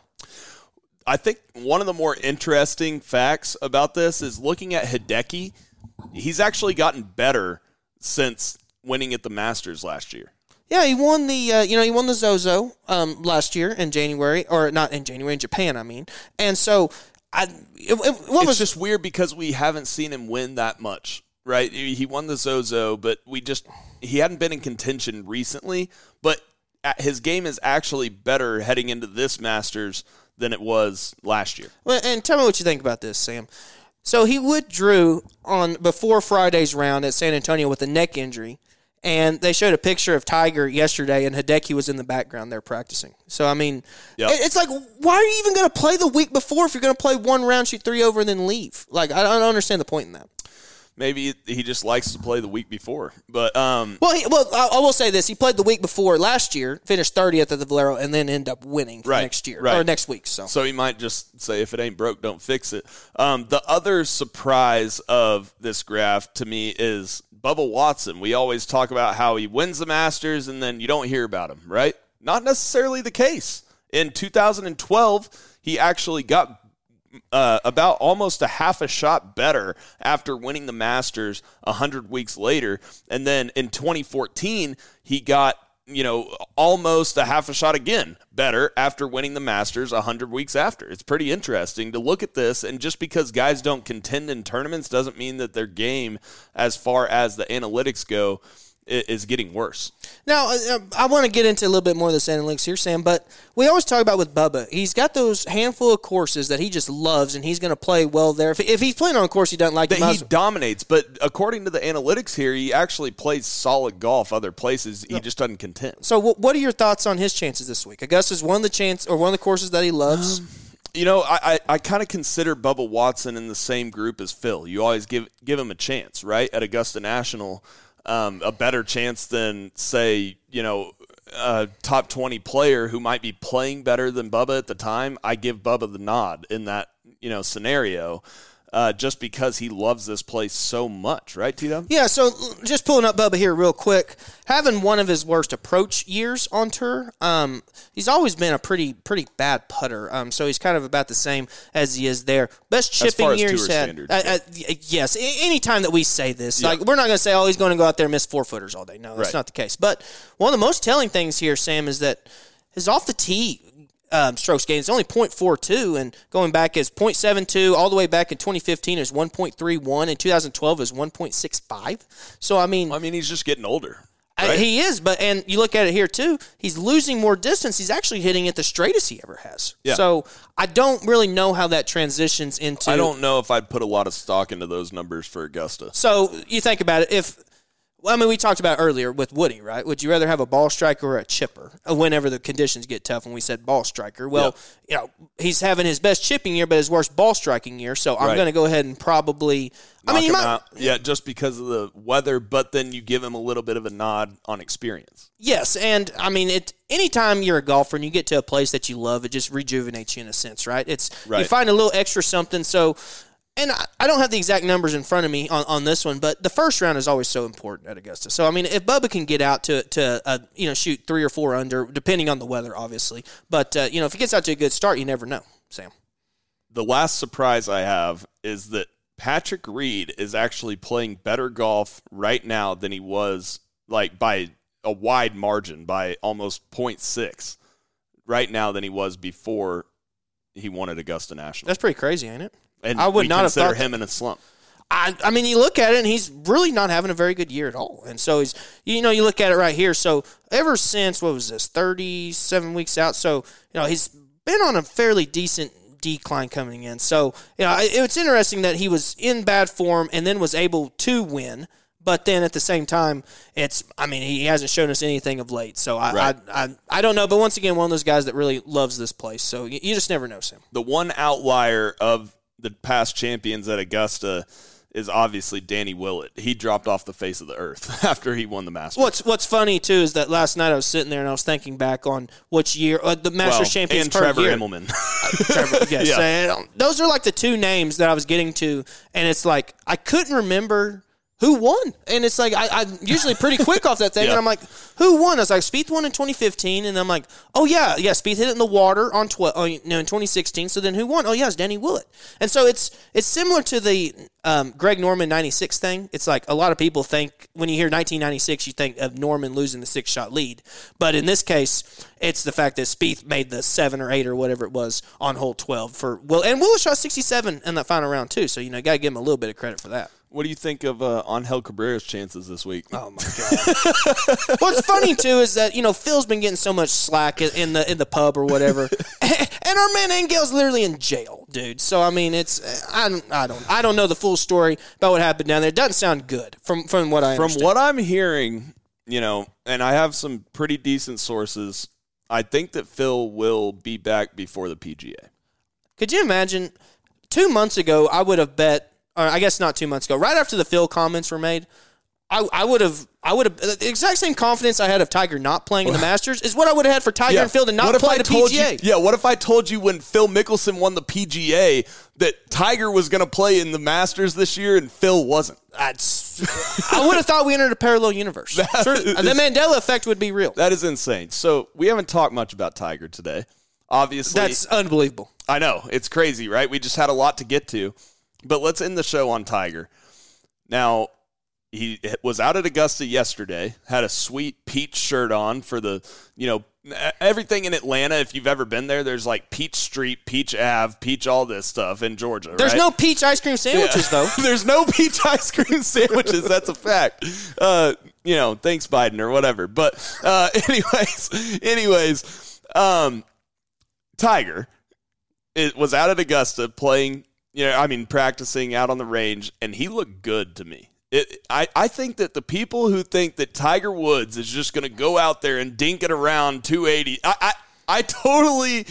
I think one of the more interesting facts about this is looking at Hideki. He's actually gotten better since winning at the Masters last year. Yeah, he won the uh, you know he won the Zozo um, last year in January or not in January in Japan I mean and so I it, it- what it's was just weird because we haven't seen him win that much, right? He won the Zozo, but we just he hadn't been in contention recently. But his game is actually better heading into this Masters than it was last year. Well, and tell me what you think about this, Sam. So he withdrew on before Friday's round at San Antonio with a neck injury, and they showed a picture of Tiger yesterday, and Hideki was in the background there practicing. So I mean, Yep. it- it's like, why are you even going to play the week before if you're going to play one round, shoot three over, and then leave? Like, I don't understand the point in that. Maybe he just likes to play the week before, but um, Well, he, well, I, I will say this: he played the week before last year, finished 30th at the Valero, and then end up winning Right, next year right. or next week. So So he might just say, if it ain't broke, don't fix it. Um, the other surprise of this graph to me is Bubba Watson. We always talk about how he wins the Masters and then you don't hear about him, right? Not necessarily the case. In 2012, he actually got uh, about almost a half a shot better after winning the Masters 100 weeks later. And then in 2014, he got, you know, almost a half a shot again better after winning the Masters 100 weeks after. It's pretty interesting to look at this. And just because guys don't contend in tournaments doesn't mean that their game, as far as the analytics go, is getting worse. Now, uh, I want to get into a little bit more of the this analytics here, Sam, but we always talk about with Bubba, he's got those handful of courses that he just loves, and he's going to play well there. If, if he's playing on a course he doesn't like, he he dominates. But according to the analytics here, he actually plays solid golf other places. He just doesn't contend. so what, what are your thoughts on his chances this week? Augusta's one of the chance or one of the courses that he loves. You know, I, I, I kind of consider Bubba Watson in the same group as Phil. You always give give him a chance, right? At Augusta National, um, a better chance than say, you know, a top twenty player who might be playing better than Bubba at the time. I give Bubba the nod in that you know scenario, uh, just because he loves this place so much, right, Tito? Yeah, so just pulling up Bubba here real quick. Having one of his worst approach years on tour, um, he's always been a pretty pretty bad putter. Um, so he's kind of about the same as he is there. Best chipping year he's had. Uh, uh, yes, a- anytime that we say this, Yeah. like we're not going to say, oh, he's going to go out there and miss four footers all day. No, that's Right. not the case. But one of the most telling things here, Sam, is that his off the tee um, strokes gain is only 0.42 and going back is 0.72 all the way back in 2015 is 1.31 and 2012 is 1.65 so i mean I mean, he's just getting older. I- he is but and you look at it here too he's losing more distance he's actually hitting it the straightest he ever has Yeah. so i don't really know how that transitions into I don't know if I'd put a lot of stock into those numbers for Augusta. so you think about it if Well, I mean, we talked about earlier with Woody, right? Would you rather have a ball striker or a chipper uh, whenever the conditions get tough? And we said ball striker. Well, you know, he's having his best chipping year, but his worst ball striking year. So I'm Right. going to go ahead and probably. I mean, might, out. yeah, just because of the weather, but then you give him a little bit of a nod on experience. Yes, and I mean it. Anytime you're a golfer and you get to a place that you love, it just rejuvenates you in a sense, right? It's you find a little extra something. So, and I, I don't have the exact numbers in front of me on, on this one, but the first round is always so important at Augusta. So, I mean, if Bubba can get out to to uh, you know shoot three or four under, depending on the weather, obviously, but uh, you know if he gets out to a good start, you never know, Sam. The last surprise I have is that Patrick Reed is actually playing better golf right now than he was like by a wide margin by almost 0.6 right now than he was before he won at Augusta National. That's pretty crazy, ain't it? And I would not have consider thought him in a slump. I, I mean, you look at it, and he's really not having a very good year at all. And so he's, you know, you look at it right here. So ever since what was this, thirty-seven weeks out? So you know, he's been on a fairly decent decline coming in. So you know, it, it's interesting that he was in bad form and then was able to win. But then at the same time, it's I mean he hasn't shown us anything of late. So I Right. I, I, I don't know. But once again, one of those guys that really loves this place. So you, you just never know, Sam. The one outlier of the past champions at Augusta is obviously Danny Willett. He dropped off the face of the earth after he won the Masters. What's What's funny too is that last night I was sitting there and I was thinking back on which year uh, the Masters Well, champions and per Trevor year. Immelman. Trevor, yes, Yeah. um, those are like the two names that I was getting to, and it's like I couldn't remember who won, and it's like I, I'm usually pretty quick off that thing, Yeah. and I'm like, who won? I was like, Spieth won in 2015, and I'm like, oh yeah, yeah, Spieth hit it in the water on tw- oh, no in 2016. So then who won? Oh yeah, it's Danny Willett, and so it's it's similar to the um, Greg Norman 96 thing. It's like a lot of people think when you hear 1996, you think of Norman losing the six shot lead, but in this case, it's the fact that Spieth made the seven or eight or whatever it was on hole 12 for Will, and Will shot 67 in that final round too. So you know, got to give him a little bit of credit for that. What do you think of uh, Angel Cabrera's chances this week? Oh my god! What's funny too is that you know Phil's been getting so much slack in, in the in the pub or whatever, and our man Angel's literally in jail, dude. So I mean, it's I don't I don't I don't know the full story about what happened down there. It doesn't sound good from from what I From understand. what I'm hearing, you know, and I have some pretty decent sources, I think that Phil will be back before the PGA. Could you imagine? Two months ago, I would have bet, or I guess not two months ago, right after the Phil comments were made, I, I would have, I would have the exact same confidence I had of Tiger not playing in the Masters is what I would have had for Tiger and Phil to not play the PGA. You, yeah, what if I told you when Phil Mickelson won the PGA that Tiger was going to play in the Masters this year and Phil wasn't? That's, I would have thought we entered a parallel universe. Sure, the Mandela effect would be real. That is insane. So we haven't talked much about Tiger today. Obviously, That's unbelievable. I know it's crazy, right? We just had a lot to get to, but let's end the show on Tiger. Now, he was out at Augusta yesterday. Had a sweet peach shirt on for the, you know, everything in Atlanta. If you've ever been there, there's like Peach Street, Peach Ave, Peach all this stuff in Georgia. There's right? no peach ice cream sandwiches though. There's no peach ice cream sandwiches. That's a fact. Uh, you know, thanks Biden or whatever. But uh, anyways, anyways, um, Tiger it was out at Augusta playing. You know, I mean, practicing out on the range, and he looked good to me. It, I, I think that the people who think that Tiger Woods is just going to go out there and dink it around 280, I, I, I totally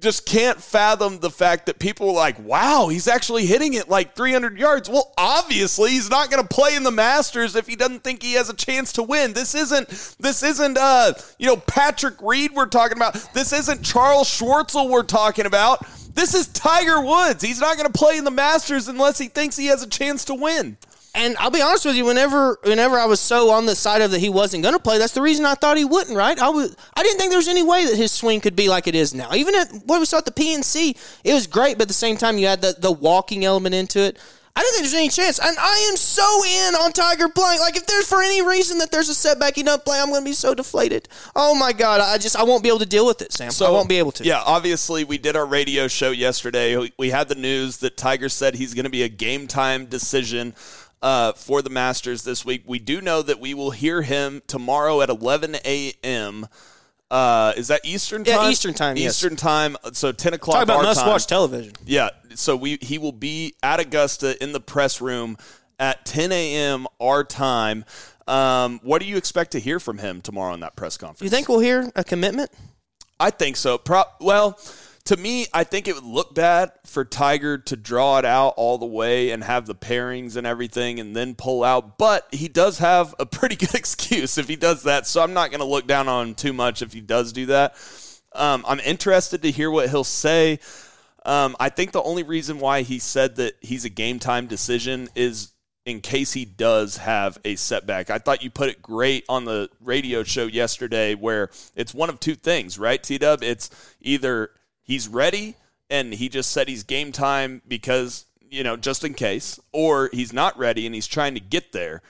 just can't fathom the fact that people are like, wow, he's actually hitting it like 300 yards. Well, obviously, he's not going to play in the Masters if he doesn't think he has a chance to win. This isn't this isn't uh, you know, Patrick Reed we're talking about. This isn't Charles Schwartzel we're talking about. This is Tiger Woods. He's not going to play in the Masters unless he thinks he has a chance to win. And I'll be honest with you, whenever whenever I was so on the side of that he wasn't going to play, that's the reason I thought he wouldn't. Right? I was I didn't think there was any way that his swing could be like it is now. Even at what we saw at the PNC, it was great, but at the same time you had the the walking element into it. I don't think there's any chance, and I am so in on Tiger Blank. Like if there's for any reason that there's a setback he doesn't play, I'm going to be so deflated. Oh my god, I just I won't be able to deal with it, Sam. So, I won't be able to. Yeah, obviously, we did our radio show yesterday. We- We had the news that Tiger said he's going to be a game time decision uh, for the Masters this week. We do know that we will hear him tomorrow at 11 a.m. Uh, is that Eastern time? Yeah, time? Eastern time, yes. Eastern time. So 10 o'clock. Talk about our must time. watch television. Yeah. So we he will be at Augusta in the press room at 10 a.m. our time. Um, what do you expect to hear from him tomorrow in that press conference? You think we'll hear a commitment? I think so. Pro- well, to me, I think it would look bad for Tiger to draw it out all the way and have the pairings and everything and then pull out. But he does have a pretty good excuse if he does that. So I'm not going to look down on him too much if he does do that. Um, I'm interested to hear what he'll say. Um, I think the only reason why he said that he's a game time decision is in case he does have a setback. I thought you put it great on the radio show yesterday where it's one of two things, right, T Dub? It's either he's ready and he just said he's game time because, you know, just in case, or he's not ready and he's trying to get there.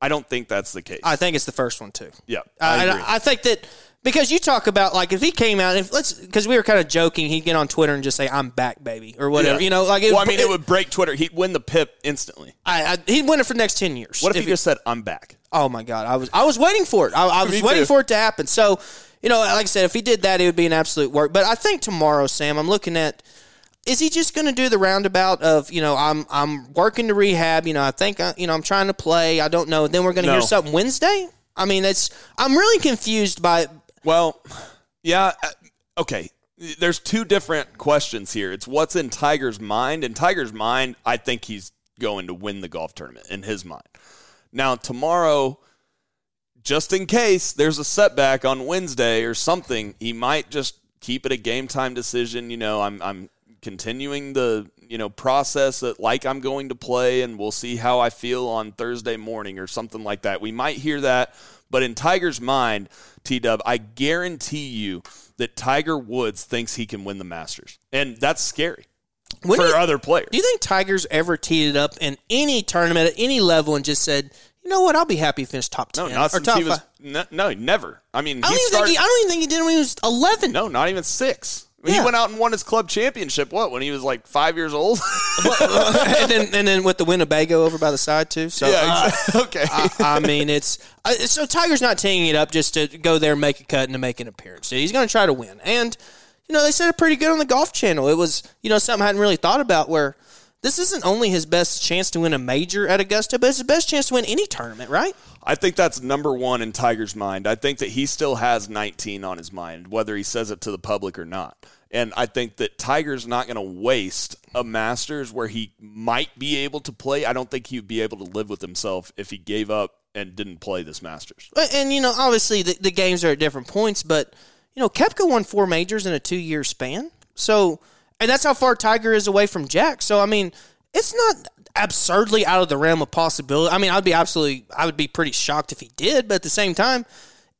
I don't think that's the case. I think it's the first one too. yeah. I, I I think that because you talk about like if he came out if let's because we were kind of joking he'd get on Twitter and just say I'm back baby or whatever Yeah. you know like it, well, I mean, it would break Twitter. He'd win the PIP instantly. I, I, he'd win it for the next ten years. What if, he just said, I'm back? Oh my god, I was I was waiting for it. I, I was waiting too. for it to happen. So, you know, like I said, if he did that, it would be an absolute work. But I think tomorrow, Sam, I'm looking at. Is he just going to do the roundabout of you know I'm I'm working to rehab. You know I think I, you know I'm trying to play. I don't know. Then we're going to hear something Wednesday. I mean, it's I'm really confused by. Well, yeah, uh, okay. There's two different questions here. It's what's in Tiger's mind. In Tiger's mind, I think he's going to win the golf tournament in his mind. Now, tomorrow, just in case there's a setback on Wednesday or something, he might just keep it a game time decision. You know, I'm I'm continuing the you know process that like I'm going to play, and we'll see how I feel on Thursday morning or something like that. We might hear that, but in Tiger's mind, T Dub, I guarantee you that Tiger Woods thinks he can win the Masters, and that's scary When for you- other players. Do you think Tiger's ever teed it up in any tournament at any level and just said, you know what, I'll be happy to finish top ten no, not or since top he was. five? No, no, never. I mean, I don't, even started. think he, I don't even think he did when he was eleven. no, not even six. He Yeah. went out and won his club championship. What when he was like five years old? and then and then with the Winnebago over by the side too. So yeah, uh, exactly. okay. I, I mean, it's uh, so Tiger's not teeing it up just to go there and make a cut and to make an appearance. He's going to try to win, and you know they said it pretty good on the Golf Channel. It was you know something I hadn't really thought about where this isn't only his best chance to win a major at Augusta, but it's his best chance to win any tournament, right? I think that's number one in Tiger's mind. I think that he still has 19 on his mind, whether he says it to the public or not. And I think that Tiger's not going to waste a Masters where he might be able to play. I don't think he would be able to live with himself if he gave up and didn't play this Masters. And, and, you know, obviously the, the games are at different points, but you know, Koepka won four majors in a two year span. So, and that's how far Tiger is away from Jack. So, I mean, it's not absurdly out of the realm of possibility. I mean, I'd be absolutely, I would be pretty shocked if he did, but at the same time,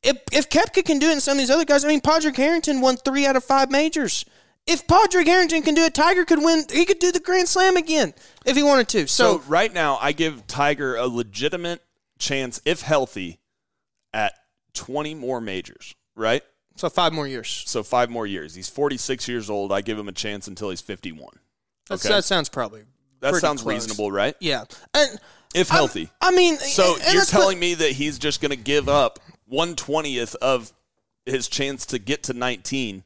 if if Koepka can do it and some of these other guys, I mean, Padraig Harrington won three out of five majors. If Padraig Harrington can do it, Tiger could win. He could do the Grand Slam again if he wanted to. So, So, right now, I give Tiger a legitimate chance, if healthy, at 20 more majors, right? So five more years. So five more years. He's 46 years old. I give him a chance until he's 51. That's, Okay. That sounds probably That sounds close. reasonable, right? Yeah, and If I'm- healthy. I mean, So you're telling me that he's just going to give up one twentieth of his chance to get to 19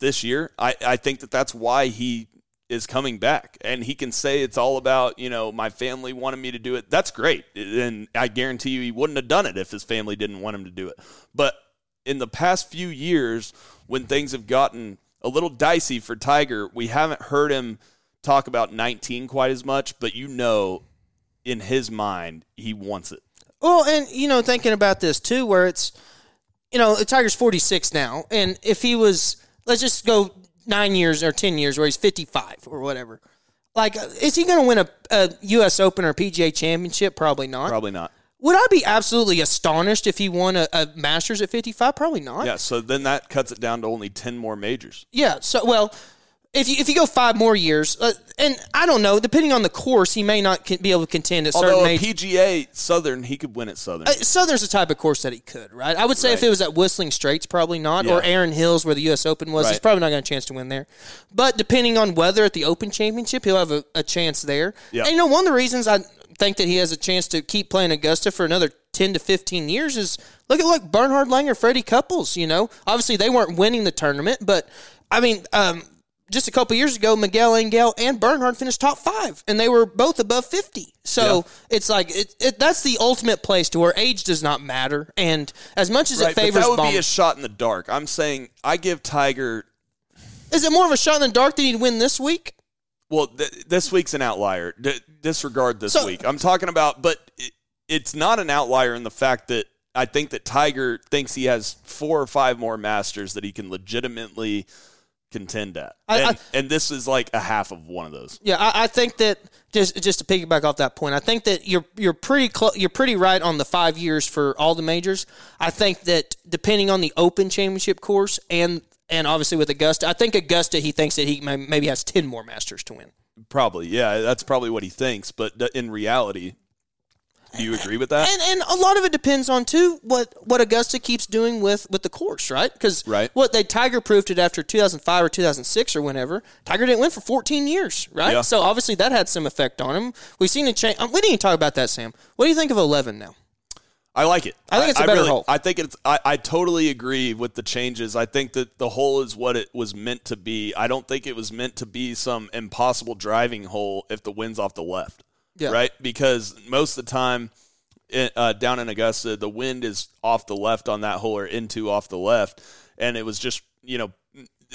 this year? I, I think that that's why he is coming back, and he can say it's all about you know my family wanted me to do it. That's great, and I guarantee you he wouldn't have done it if his family didn't want him to do it. But in the past few years, when things have gotten a little dicey for Tiger, we haven't heard him talk about 19 quite as much. But you know, in his mind, he wants it. Well, and you know, thinking about this too, where it's, you know, Tiger's forty six now, and if he was, let's just go nine years or ten years, where he's fifty five or whatever. Like, is he going to win a, a U.S. Open or PGA Championship? Probably not. Probably not. Would I be absolutely astonished if he won a, a Masters at fifty five? Probably not. Yeah. So then that cuts it down to only 10 more majors. Yeah. So, well, if you if you go five more years, uh, and I don't know, depending on the course, he may not be able to contend at certain Although a majors. PGA Southern, he could win at Southern. Uh, Southern's the type of course that he could, right? I would say if it was at Whistling Straits, probably not, Yeah. or Erin Hills, where the U.S. Open was, he's probably not going to chance to win there. But depending on weather at the Open Championship, he'll have a, a chance there. Yeah. And you know, one of the reasons I think that he has a chance to keep playing Augusta for another ten to fifteen years is look at like Bernhard Langer, Freddie Couples. You know, obviously they weren't winning the tournament, but I mean. Um, just a couple years ago, Miguel Angel and Bernhard finished top five, and they were both above 50. So it's like, it, it, that's the ultimate place to where age does not matter. And as much as Right, it favors that would be a shot in the dark. I'm saying I give Tiger. is it more of a shot in the dark that he'd win this week? Well, th- this week's an outlier. D- disregard this So- week. I'm talking about, but it, it's not an outlier in the fact that I think that Tiger thinks he has four or five more Masters that he can legitimately contend at, I- and, I- and this is like a half of one of those. Yeah, I, I think that just just to piggyback off that point, I think that you're you're pretty clo- you're pretty right on the five years for all the majors. I think that depending on the Open Championship course and and obviously with Augusta, I think Augusta he thinks that he may, maybe has ten more Masters to win. Probably, yeah, that's probably what he thinks. But in reality, do you agree with that? And and a lot of it depends on too what what Augusta keeps doing with with the course, right? Because Right. what they Tiger proved it after 2005 or 2006 or whenever. Tiger didn't win for 14 years, right? Yeah. So obviously that had some effect on him. We've seen a change. Um, we didn't even talk about that, Sam. What do you think of 11 now? I like it. I think it's a better hole. I think it's. I, I totally agree with the changes. I think that the hole is what it was meant to be. I don't think it was meant to be some impossible driving hole if the wind's off the left. Yeah. Right. Because most of the time, uh, down in Augusta, the wind is off the left on that hole or into off the left, and it was just you know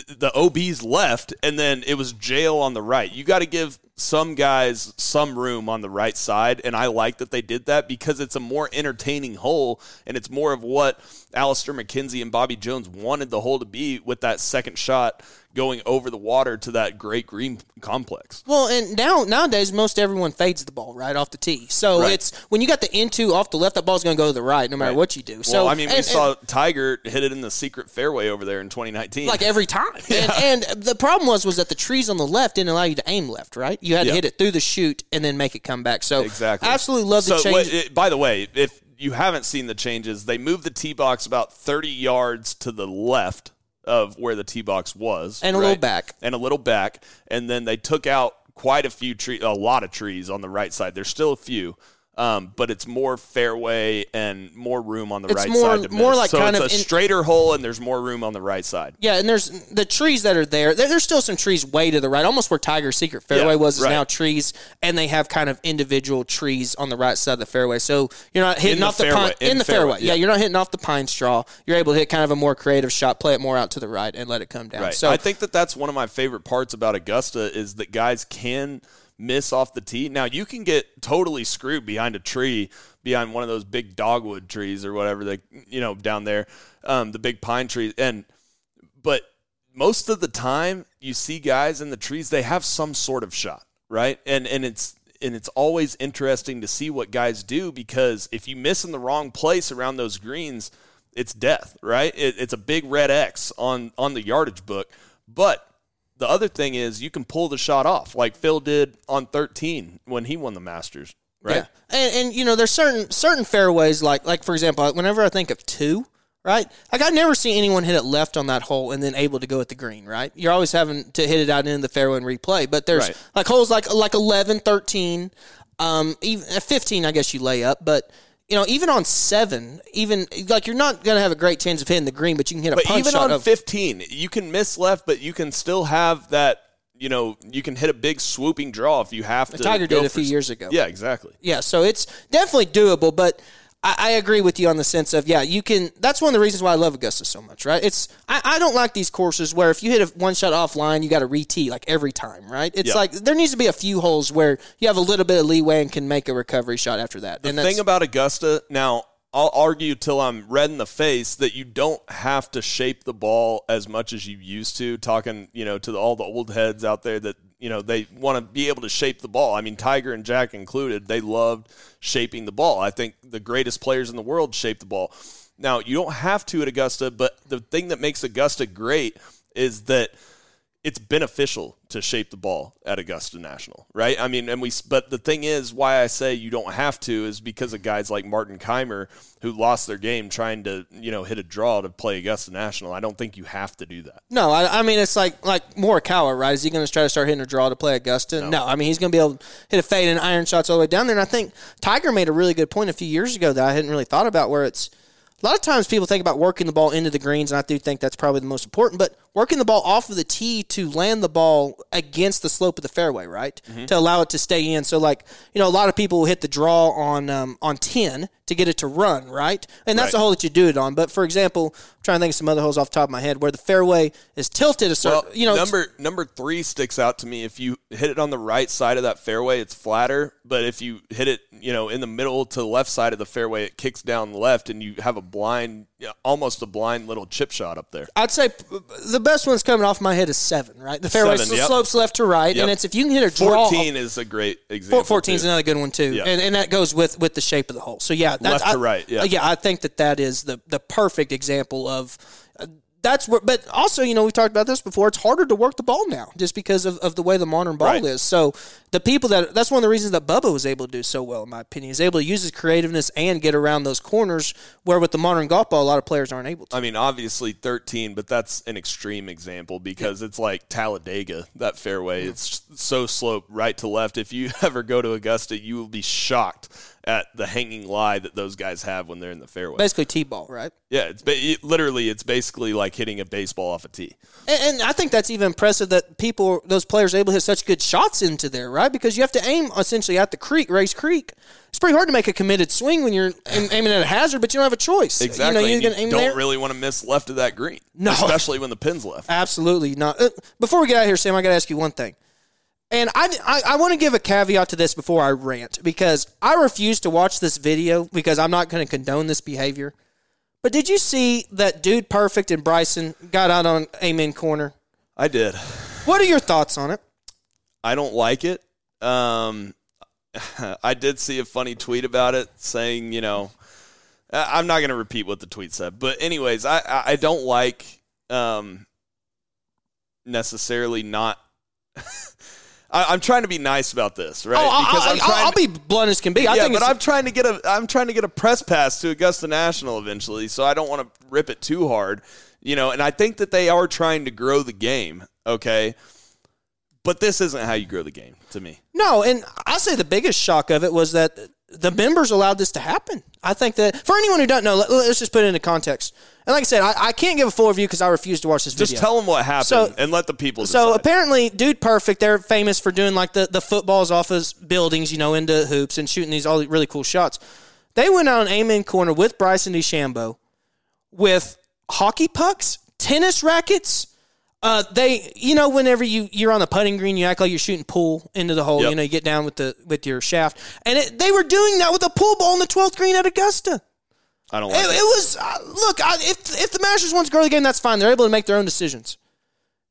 the OB's left, and then it was jail on the right. You got to give some guys some room on the right side, and I like that they did that because it's a more entertaining hole, and it's more of what Alister MacKenzie and Bobby Jones wanted the hole to be with that second shot going over the water to that great green complex. Well, and now nowadays most everyone fades the ball right off the tee. So Right. it's when you got the into off the left, that ball's going to go to the right no matter Right. what you do. So I mean, we and- saw Tiger hit it in the secret fairway over there in 2019. like every time. And, and the problem was was that the trees on the left didn't allow you to aim left, right? You had Yeah. to hit it through the chute and then make it come back. So Exactly. I absolutely love the so, change. it- by the way, if you haven't seen the changes, they moved the tee box about 30 yards to the left of where the tee box was, And a little back. and a little back, and then they took out quite a few trees, a lot of trees on the right side. There's still a few. Um, but it's more fairway and more room on the It's right more- side. To more miss. like so kind it's of a in- straighter hole, and there's more room on the right side. yeah, and there's the trees that are there. there. There's still some trees way to the right, almost where Tiger's secret fairway Yeah, was is right. now trees, and they have kind of individual trees on the right side of the fairway. So you're not hitting the off the fairway, pine in in the fairway, fairway. Yeah. yeah. you're not hitting off the pine straw. You're able to hit kind of a more creative shot, play it more out to the right, and let it come down. Right. So I think that that's one of my favorite parts about Augusta is that guys can miss off the tee. Now you can get totally screwed behind a tree, behind one of those big dogwood trees or whatever they, you know, down there, um, the big pine trees, and but most of the time you see guys in the trees they have some sort of shot, right? And and it's and it's always interesting to see what guys do because if you miss in the wrong place around those greens, it's death, right? It, it's a big red X on on the yardage book. But the other thing is you can pull the shot off, like Phil did on 13 when he won the Masters, right? Yeah. And, and you know, there's certain certain fairways like like for example, whenever I think of two, right? Like I never see anyone hit it left on that hole and then able to go at the green, right? You're always having to hit it out into the fairway and replay. But there's Right. like holes like like 11, 13, um, even uh, 15, I guess you lay up, but. You know, even on seven, even like you're not gonna have a great chance of hitting the green, but you can hit a But punch even shot on of 15, you can miss left, but you can still have that. You know, you can hit a big swooping draw if you have to. Tiger did a few years ago. Yeah, exactly. Yeah, so it's definitely doable, but I, I agree with you on the sense of yeah, you can. That's one of the reasons why I love Augusta so much, right? It's I, I don't like these courses where if you hit a one shot offline, you got to re tee like every time, right? It's Yeah. like there needs to be a few holes where you have a little bit of leeway and can make a recovery shot after that. The thing about Augusta, now I'll argue till I'm red in the face that you don't have to shape the ball as much as you used to. Talking, you know, to the, all the old heads out there that you know they want to be able to shape the ball. I mean, Tiger and Jack included, they loved shaping the ball. I think the greatest players in the world shape the ball. Now you don't have to at Augusta, but the thing that makes Augusta great is that it's beneficial to shape the ball at Augusta National, right? I mean, and we, but the thing is, why I say you don't have to is because of guys like Martin Kaymer who lost their game trying to, you know, hit a draw to play Augusta National. I don't think you have to do that. No, I, I mean it's like like Morikawa, right? Is he going to try to start hitting a draw to play Augusta? No, I mean he's going to be able to hit a fade and iron shots all the way down there. And I think Tiger made a really good point a few years ago that I hadn't really thought about, where it's a lot of times people think about working the ball into the greens, and I do think that's probably the most important. But working the ball off of the tee to land the ball against the slope of the fairway, right? Mm-hmm. To allow it to stay in. So like, you know, a lot of people will hit the draw on um, on 10 to get it to run, right? And that's Right. the hole that you do it on. But for example, I'm trying to think of some other holes off the top of my head where the fairway is tilted a certain, Well, you know, number number three sticks out to me. If you hit it on the right side of that fairway, it's flatter. But if you hit it, you know, in the middle to the left side of the fairway, it kicks down left, and you have a blind, almost a blind little chip shot up there. I'd say p- the best one's coming off my head is seven, right? The fairway Seven, yep. slopes left to right, Yep. and it's if you can hit a draw. Fourteen is a great example. 14 is another good one too, Yeah. and, and that goes with with the shape of the hole. So yeah, that, Left to right, yeah. Uh, yeah. I think that that is the the perfect example of. That's where, but also, you know, we've talked about this before. It's harder to work the ball now just because of, of the way the modern ball Right. is. So, the people that that's one of the reasons that Bubba was able to do so well, in my opinion. is able to use his creativeness and get around those corners where with the modern golf ball, a lot of players aren't able to. I mean, obviously 13, but that's an extreme example because it's like Talladega, that fairway. It's so sloped right to left. If you ever go to Augusta, you will be shocked at the hanging lie that those guys have when they're in the fairway. Basically, tee ball, right? Yeah, it's ba- it, literally it's basically like hitting a baseball off a tee. And, and I think that's even impressive that people, those players, are able to hit such good shots into there, right? Because you have to aim essentially at the creek, Rae's Creek. It's pretty hard to make a committed swing when you're aim, aiming at a hazard, but you don't have a choice. Exactly. You know, you're going to aim don't there. really want to miss left of that green, No. especially when the pin's left. Absolutely not. Uh, before we get out of here, Sam, I got to ask you one thing. And I, I, I want to give a caveat to this before I rant because I refuse to watch this video because I'm not going to condone this behavior. But did you see that Dude Perfect and Bryson got out on Amen Corner? I did. What are your thoughts on it? I don't like it. Um, I did see a funny tweet about it saying, you know, I'm not going to repeat what the tweet said, but anyways, I I I don't like um necessarily not. I, I'm trying to be nice about this, right? Oh, because I, I'm trying. will be blunt as can be. I yeah, think but I'm trying to get a I'm trying to get a press pass to Augusta National eventually, so I don't want to rip it too hard, you know. And I think that they are trying to grow the game, okay. But this isn't how you grow the game, to me. No, and I say the biggest shock of it was that the members allowed this to happen. I think that for anyone who doesn't know, let, us just put it into context. And like I said, I, I can't give a full review because I refuse to watch this Just video. Just tell them what happened So- and let the people. so apparently, Dude Perfect, they're famous for doing like the, the footballs off his buildings, you know, into hoops and shooting these all really cool shots. They went out on Amen Corner with Bryson DeChambeau with hockey pucks, tennis rackets. Uh, they, you know, whenever you you're on the putting green, you act like you're shooting pool into the hole. Yep. You know, you get down with the with your shaft, and it, they were doing that with a pool ball on the 12th green at Augusta. I don't like it it. was uh, look. I, if if the Masters wants to grow the game, that's fine. They're able to make their own decisions.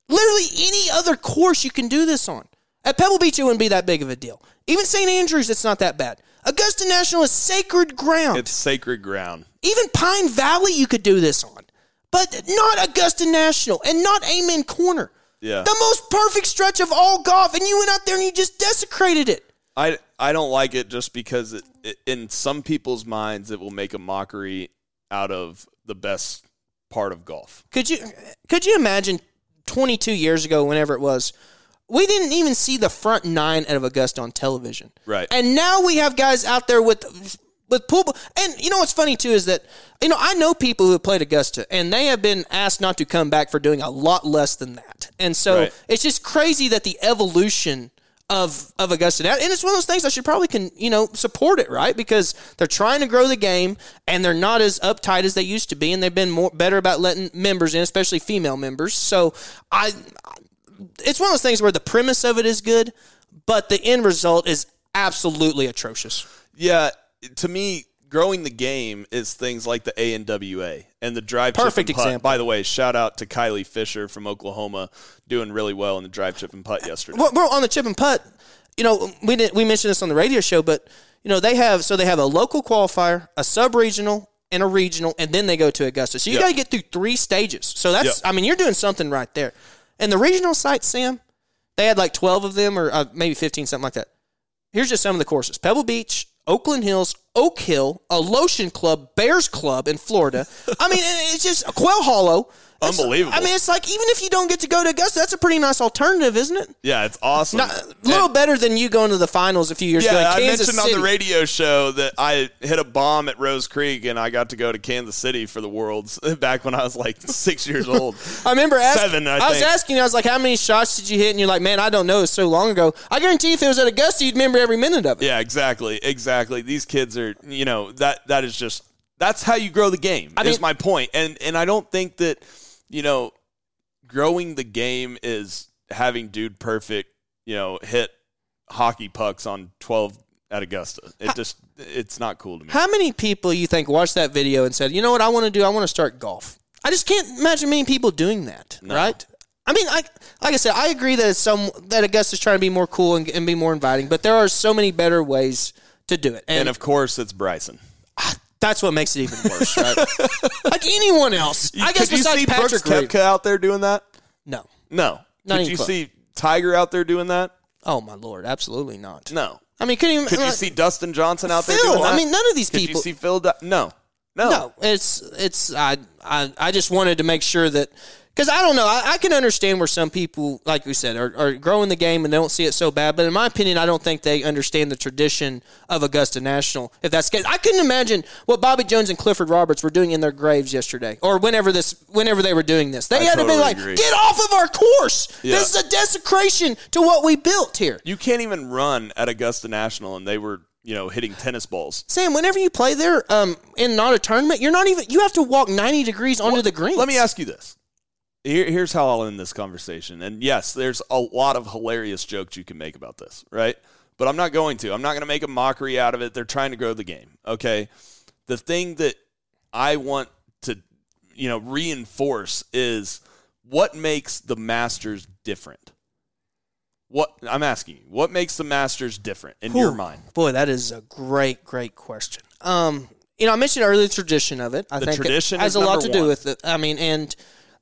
Literally any other course you can do this on. At Pebble Beach, it wouldn't be that big of a deal. Even St. Andrews, it's not that bad. Augusta National is sacred ground. It's sacred ground. Even Pine Valley, you could do this on, but not Augusta National and not Amen Corner. Yeah. The most perfect stretch of all golf, and you went out there and you just desecrated it. I, I don't like it just because it, it, in some people's minds it will make a mockery out of the best part of golf. Could you could you imagine 22 years ago, whenever it was, we didn't even see the front nine out of Augusta on television, Right. And now we have guys out there with with pool. And you know what's funny too is that you know I know people who have played Augusta, and they have been asked not to come back for doing a lot less than that. And so Right. it's just crazy that the evolution. Of, of Augusta and it's one of those things I should probably can you know support it right because they're trying to grow the game and they're not as uptight as they used to be and they've been more better about letting members in especially female members so I it's one of those things where the premise of it is good, but the end result is absolutely atrocious. Yeah, to me, growing the game is things like the ANWA and the drive chip Perfect and example. By the way, shout out to Kylie Fisher from Oklahoma doing really well in the drive chip and putt yesterday. Well, we're on the chip and putt. You know, we didn't we mentioned this on the radio show, but you know they have so they have a local qualifier, a sub regional, and a regional, and then they go to Augusta. So you Yep. got to get through three stages. So that's Yep. I mean you're doing something right there. And the regional site, Sam, they had like twelve of them or uh, maybe fifteen, something like that. Here's just some of the courses: Pebble Beach, Oakland Hills, Oak Hill, a Lotion Club, Bears Club in Florida. I mean, it's just Quail Hollow. Unbelievable. I mean, it's like even if you don't get to go to Augusta, that's a pretty nice alternative, isn't it? Yeah, it's awesome. Not, a little better than you going to the finals a few years Yeah, ago. I mentioned City. on the radio show that I hit a bomb at Rose Creek and I got to go to Kansas City for the Worlds back when I was like six years old. I remember asking, Seven, I was think. asking I was like, how many shots did you hit? And you're like, man, I don't know. It's so long ago. I guarantee if it was at Augusta, you'd remember every minute of it. Yeah, exactly, exactly. These kids are, you know, that that is just that's how you grow the game. I is mean- my point, and and I don't think that, you know, growing the game is having dude perfect, you know, hit hockey pucks on twelve at Augusta. It just it's not cool to me. How many people you think watched that video and said, you know what I want to do? I want to start golf. I just can't imagine many people doing that, right? I mean, I, like I said, I agree that it's some that Augusta's trying to be more cool and, and be more inviting, but there are so many better ways to do it, and, and of course, it's Bryson. that's what makes it even worse, right? like anyone else, I guess Could you besides see Patrick Brooks Koepka out there doing that? No, No. Not Could you see Tiger out there doing that? oh my lord, absolutely not. No. I mean, couldn't even Could you like, see Dustin Johnson out there doing that? I mean, none of these Could people. you see Phil? Du- no. No. No, it's it's I I I just wanted to make sure that because I don't know I, I can understand where some people like we said are, are growing the game and they don't see it so bad, but in my opinion, I don't think they understand the tradition of Augusta National. If that's the case, I couldn't imagine what Bobby Jones and Clifford Roberts were doing in their graves yesterday, or whenever this whenever they were doing this. They I had to be like, agree. get off of our course. Yeah. This is a desecration to what we built here. You can't even run at Augusta National, and they were, you know, hitting tennis balls. Sam, whenever you play there, um, in not a tournament, you're not even. You have to walk ninety degrees onto the green. Let me ask you this. Here, here's how I'll end this conversation. And yes, there's a lot of hilarious jokes you can make about this, right? But I'm not going to. I'm not going to make a mockery out of it. They're trying to grow the game. Okay. The thing that I want to, you know, reinforce is what makes the Masters different. What I'm asking you, what makes the Masters different in your mind? Boy, that is a great, great question. Um, you know, I mentioned earlier the tradition of it. I The think tradition it has a lot to do with it. I mean, and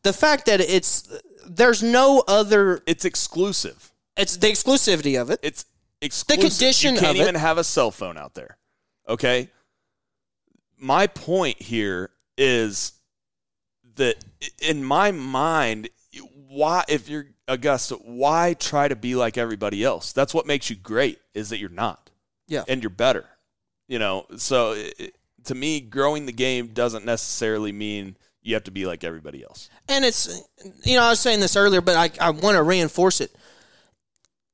the fact that it's there's no other. It's exclusive. It's the exclusivity of it. It's exclusive. The condition you can't of it- even have a cell phone out there. Okay. My point here is that in my mind, why if you're Augusta, why try to be like everybody else? That's what makes you great. Is that you're not. Yeah. And you're better. You know. So i- i- to me, growing the game doesn't necessarily mean you have to be like everybody else. And it's, you know, I was saying this earlier, but I, I want to reinforce it.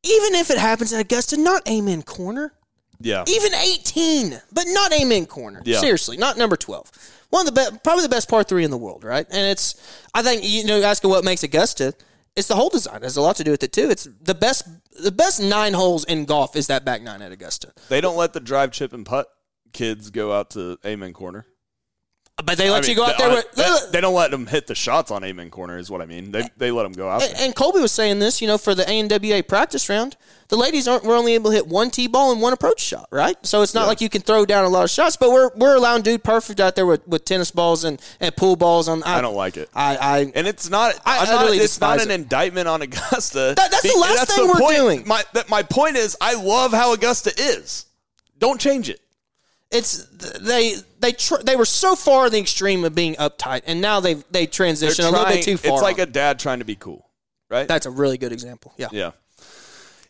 Even if it happens at Augusta, not Amen Corner. Yeah. Even 18, but not Amen Corner. Yeah. Seriously, not number 12. One of the best, probably the best par three in the world, right? And it's, I think, you know, asking what makes Augusta, it's the hole design. It has a lot to do with it too. It's the best, the best nine holes in golf is that back nine at Augusta. They don't let the drive, chip, and putt kids go out to Amen Corner. But they let I you mean, go out there with. they, they don't let them hit the shots on Amen Corner, is what I mean. They, they let them go out And, there. and Colby was saying this, you know, for the ANWA practice round, the ladies aren't were only able to hit one tee ball and one approach shot, right? So it's not like you can throw down a lot of shots, but we're we're allowing dude perfect out there with, with tennis balls and, and pool balls on. I don't like it. I, I And it's not. I- I'm not really it's not an it. indictment on Augusta. That- that's the last that's thing we're point. doing. My that, my point is, I love how Augusta is. Don't change it. It's they they tr- they were so far in the extreme of being uptight, and now they they They're transition a little bit too far. It's like a dad trying to be cool, right? that's a really good example. Yeah. yeah.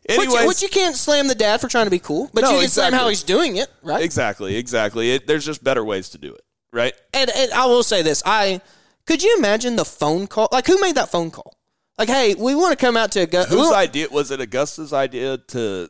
Which, Anyways, which you can't slam the dad for trying to be cool, but No, you can slam how he's doing it, right? exactly, exactly. It, there's just better ways to do it, right? And, and I will say this: I could you imagine the phone call? Like, who made that phone call? Like, hey, we want to come out to Augusta. Whose idea was it? Augusta's idea to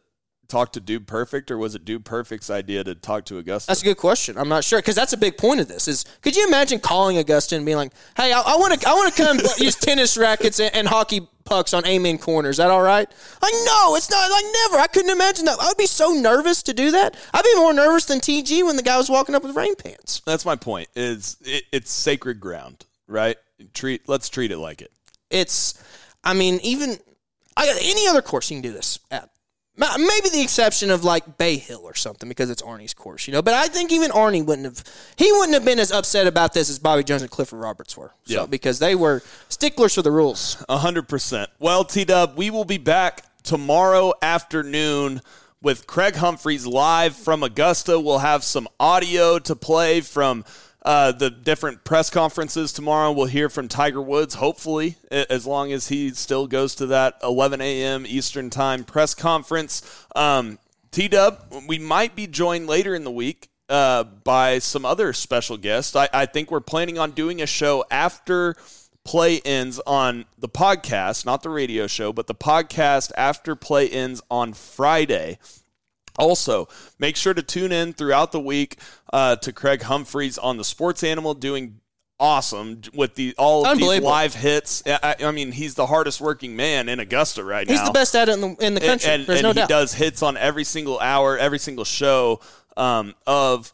talk to Dude Perfect, or was it Dude Perfect's idea to talk to Augusta? That's a good question. I'm not sure because that's a big point of this. Is could you imagine calling Augusta and being like, "Hey, I want to, I want to come use tennis rackets and, and hockey pucks on Amen Corner. Is that all right?" Like, no, it's not. Like, never. I couldn't imagine that. I would be so nervous to do that. I'd be more nervous than TG when the guy was walking up with rain pants. That's my point. Is it, it's sacred ground, right? Treat let's treat it like it. It's, I mean, even I any other course you can do this at. Ma- Maybe the exception of like Bay Hill or something because it's Arnie's course, you know. But I think even Arnie wouldn't have he wouldn't have been as upset about this as Bobby Jones and Clifford Roberts were. So Yeah. because they were sticklers for the rules. A hundred percent. Well, T Dub, we will be back tomorrow afternoon with Craig Humphreys live from Augusta. We'll have some audio to play from uh, the different press conferences tomorrow. We'll hear from Tiger Woods, hopefully, as long as he still goes to that 11 a.m. Eastern Time press conference. Um, T Dub, we might be joined later in the week uh, by some other special guests. I, I think we're planning on doing a show after play ends on the podcast, not the radio show, but the podcast after play ends on Friday. Also, make sure to tune in throughout the week uh, to Craig Humphreys on the Sports Animal doing awesome with the all of these live hits. I, I, mean, he's the hardest working man in Augusta right he's now. He's the best at it in the, in the country. And, and, There's and no he doubt. does hits on every single hour, every single show um, of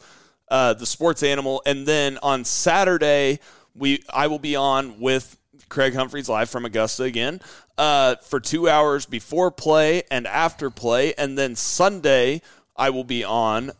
uh, the Sports Animal. And then on Saturday, we I will be on with Craig Humphreys live from Augusta again uh, for two hours before play and after play, and then Sunday I will be on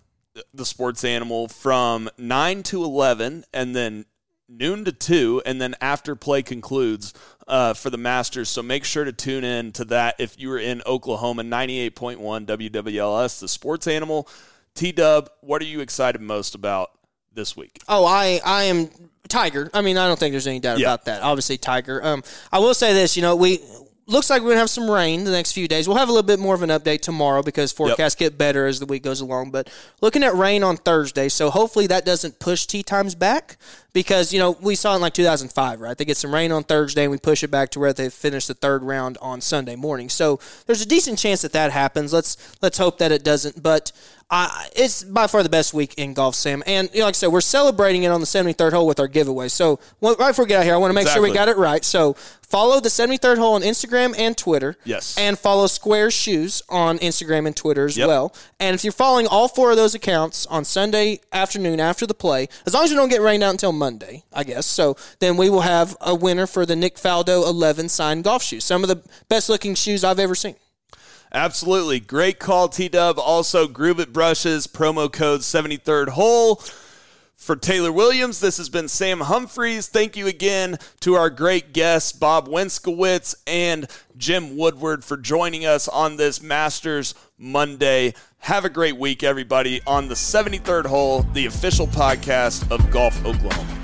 the Sports Animal from nine to eleven, and then noon to two, and then after play concludes uh, for the Masters. So make sure to tune in to that if you are in Oklahoma. Ninety eight point one WWLS, the Sports Animal. T Dub, what are you excited most about this week? Oh, I I am Tiger. I mean, I don't think there's any doubt Yeah. about that. Obviously, Tiger. Um, I will say this. You know, we looks like we're gonna have some rain the next few days. We'll have a little bit more of an update tomorrow because forecasts get better as the week goes along. But looking at rain on Thursday, so hopefully that doesn't push tea times back because you know we saw in like 2005, right? They get some rain on Thursday and we push it back to where they finish the third round on Sunday morning. So there's a decent chance that that happens. Let's let's hope that it doesn't. But I, it's by far the best week in golf, Sam. And you know, like I said, we're celebrating it on the 73rd hole with our giveaway. So well, right before we get out here, I want to make sure we got it right. So follow the 73rd hole on Instagram and Twitter. Yes. And follow Sqairz Shoes on Instagram and Twitter as Yep. well. And if you're following all four of those accounts on Sunday afternoon after the play, as long as you don't get rained out until Monday, I guess. So then we will have a winner for the Nick Faldo 11 signed golf shoes. Some of the best looking shoes I've ever seen. Absolutely. Great call, T Dub. Also, Groove It Brushes, promo code 73rd hole. For Taylor Williams, this has been Sam Humphreys. Thank you again to our great guests, Bob Wenskowitz and Jim Woodward, for joining us on this Masters Monday. Have a great week, everybody, on the 73rd hole, the official podcast of Golf Oklahoma.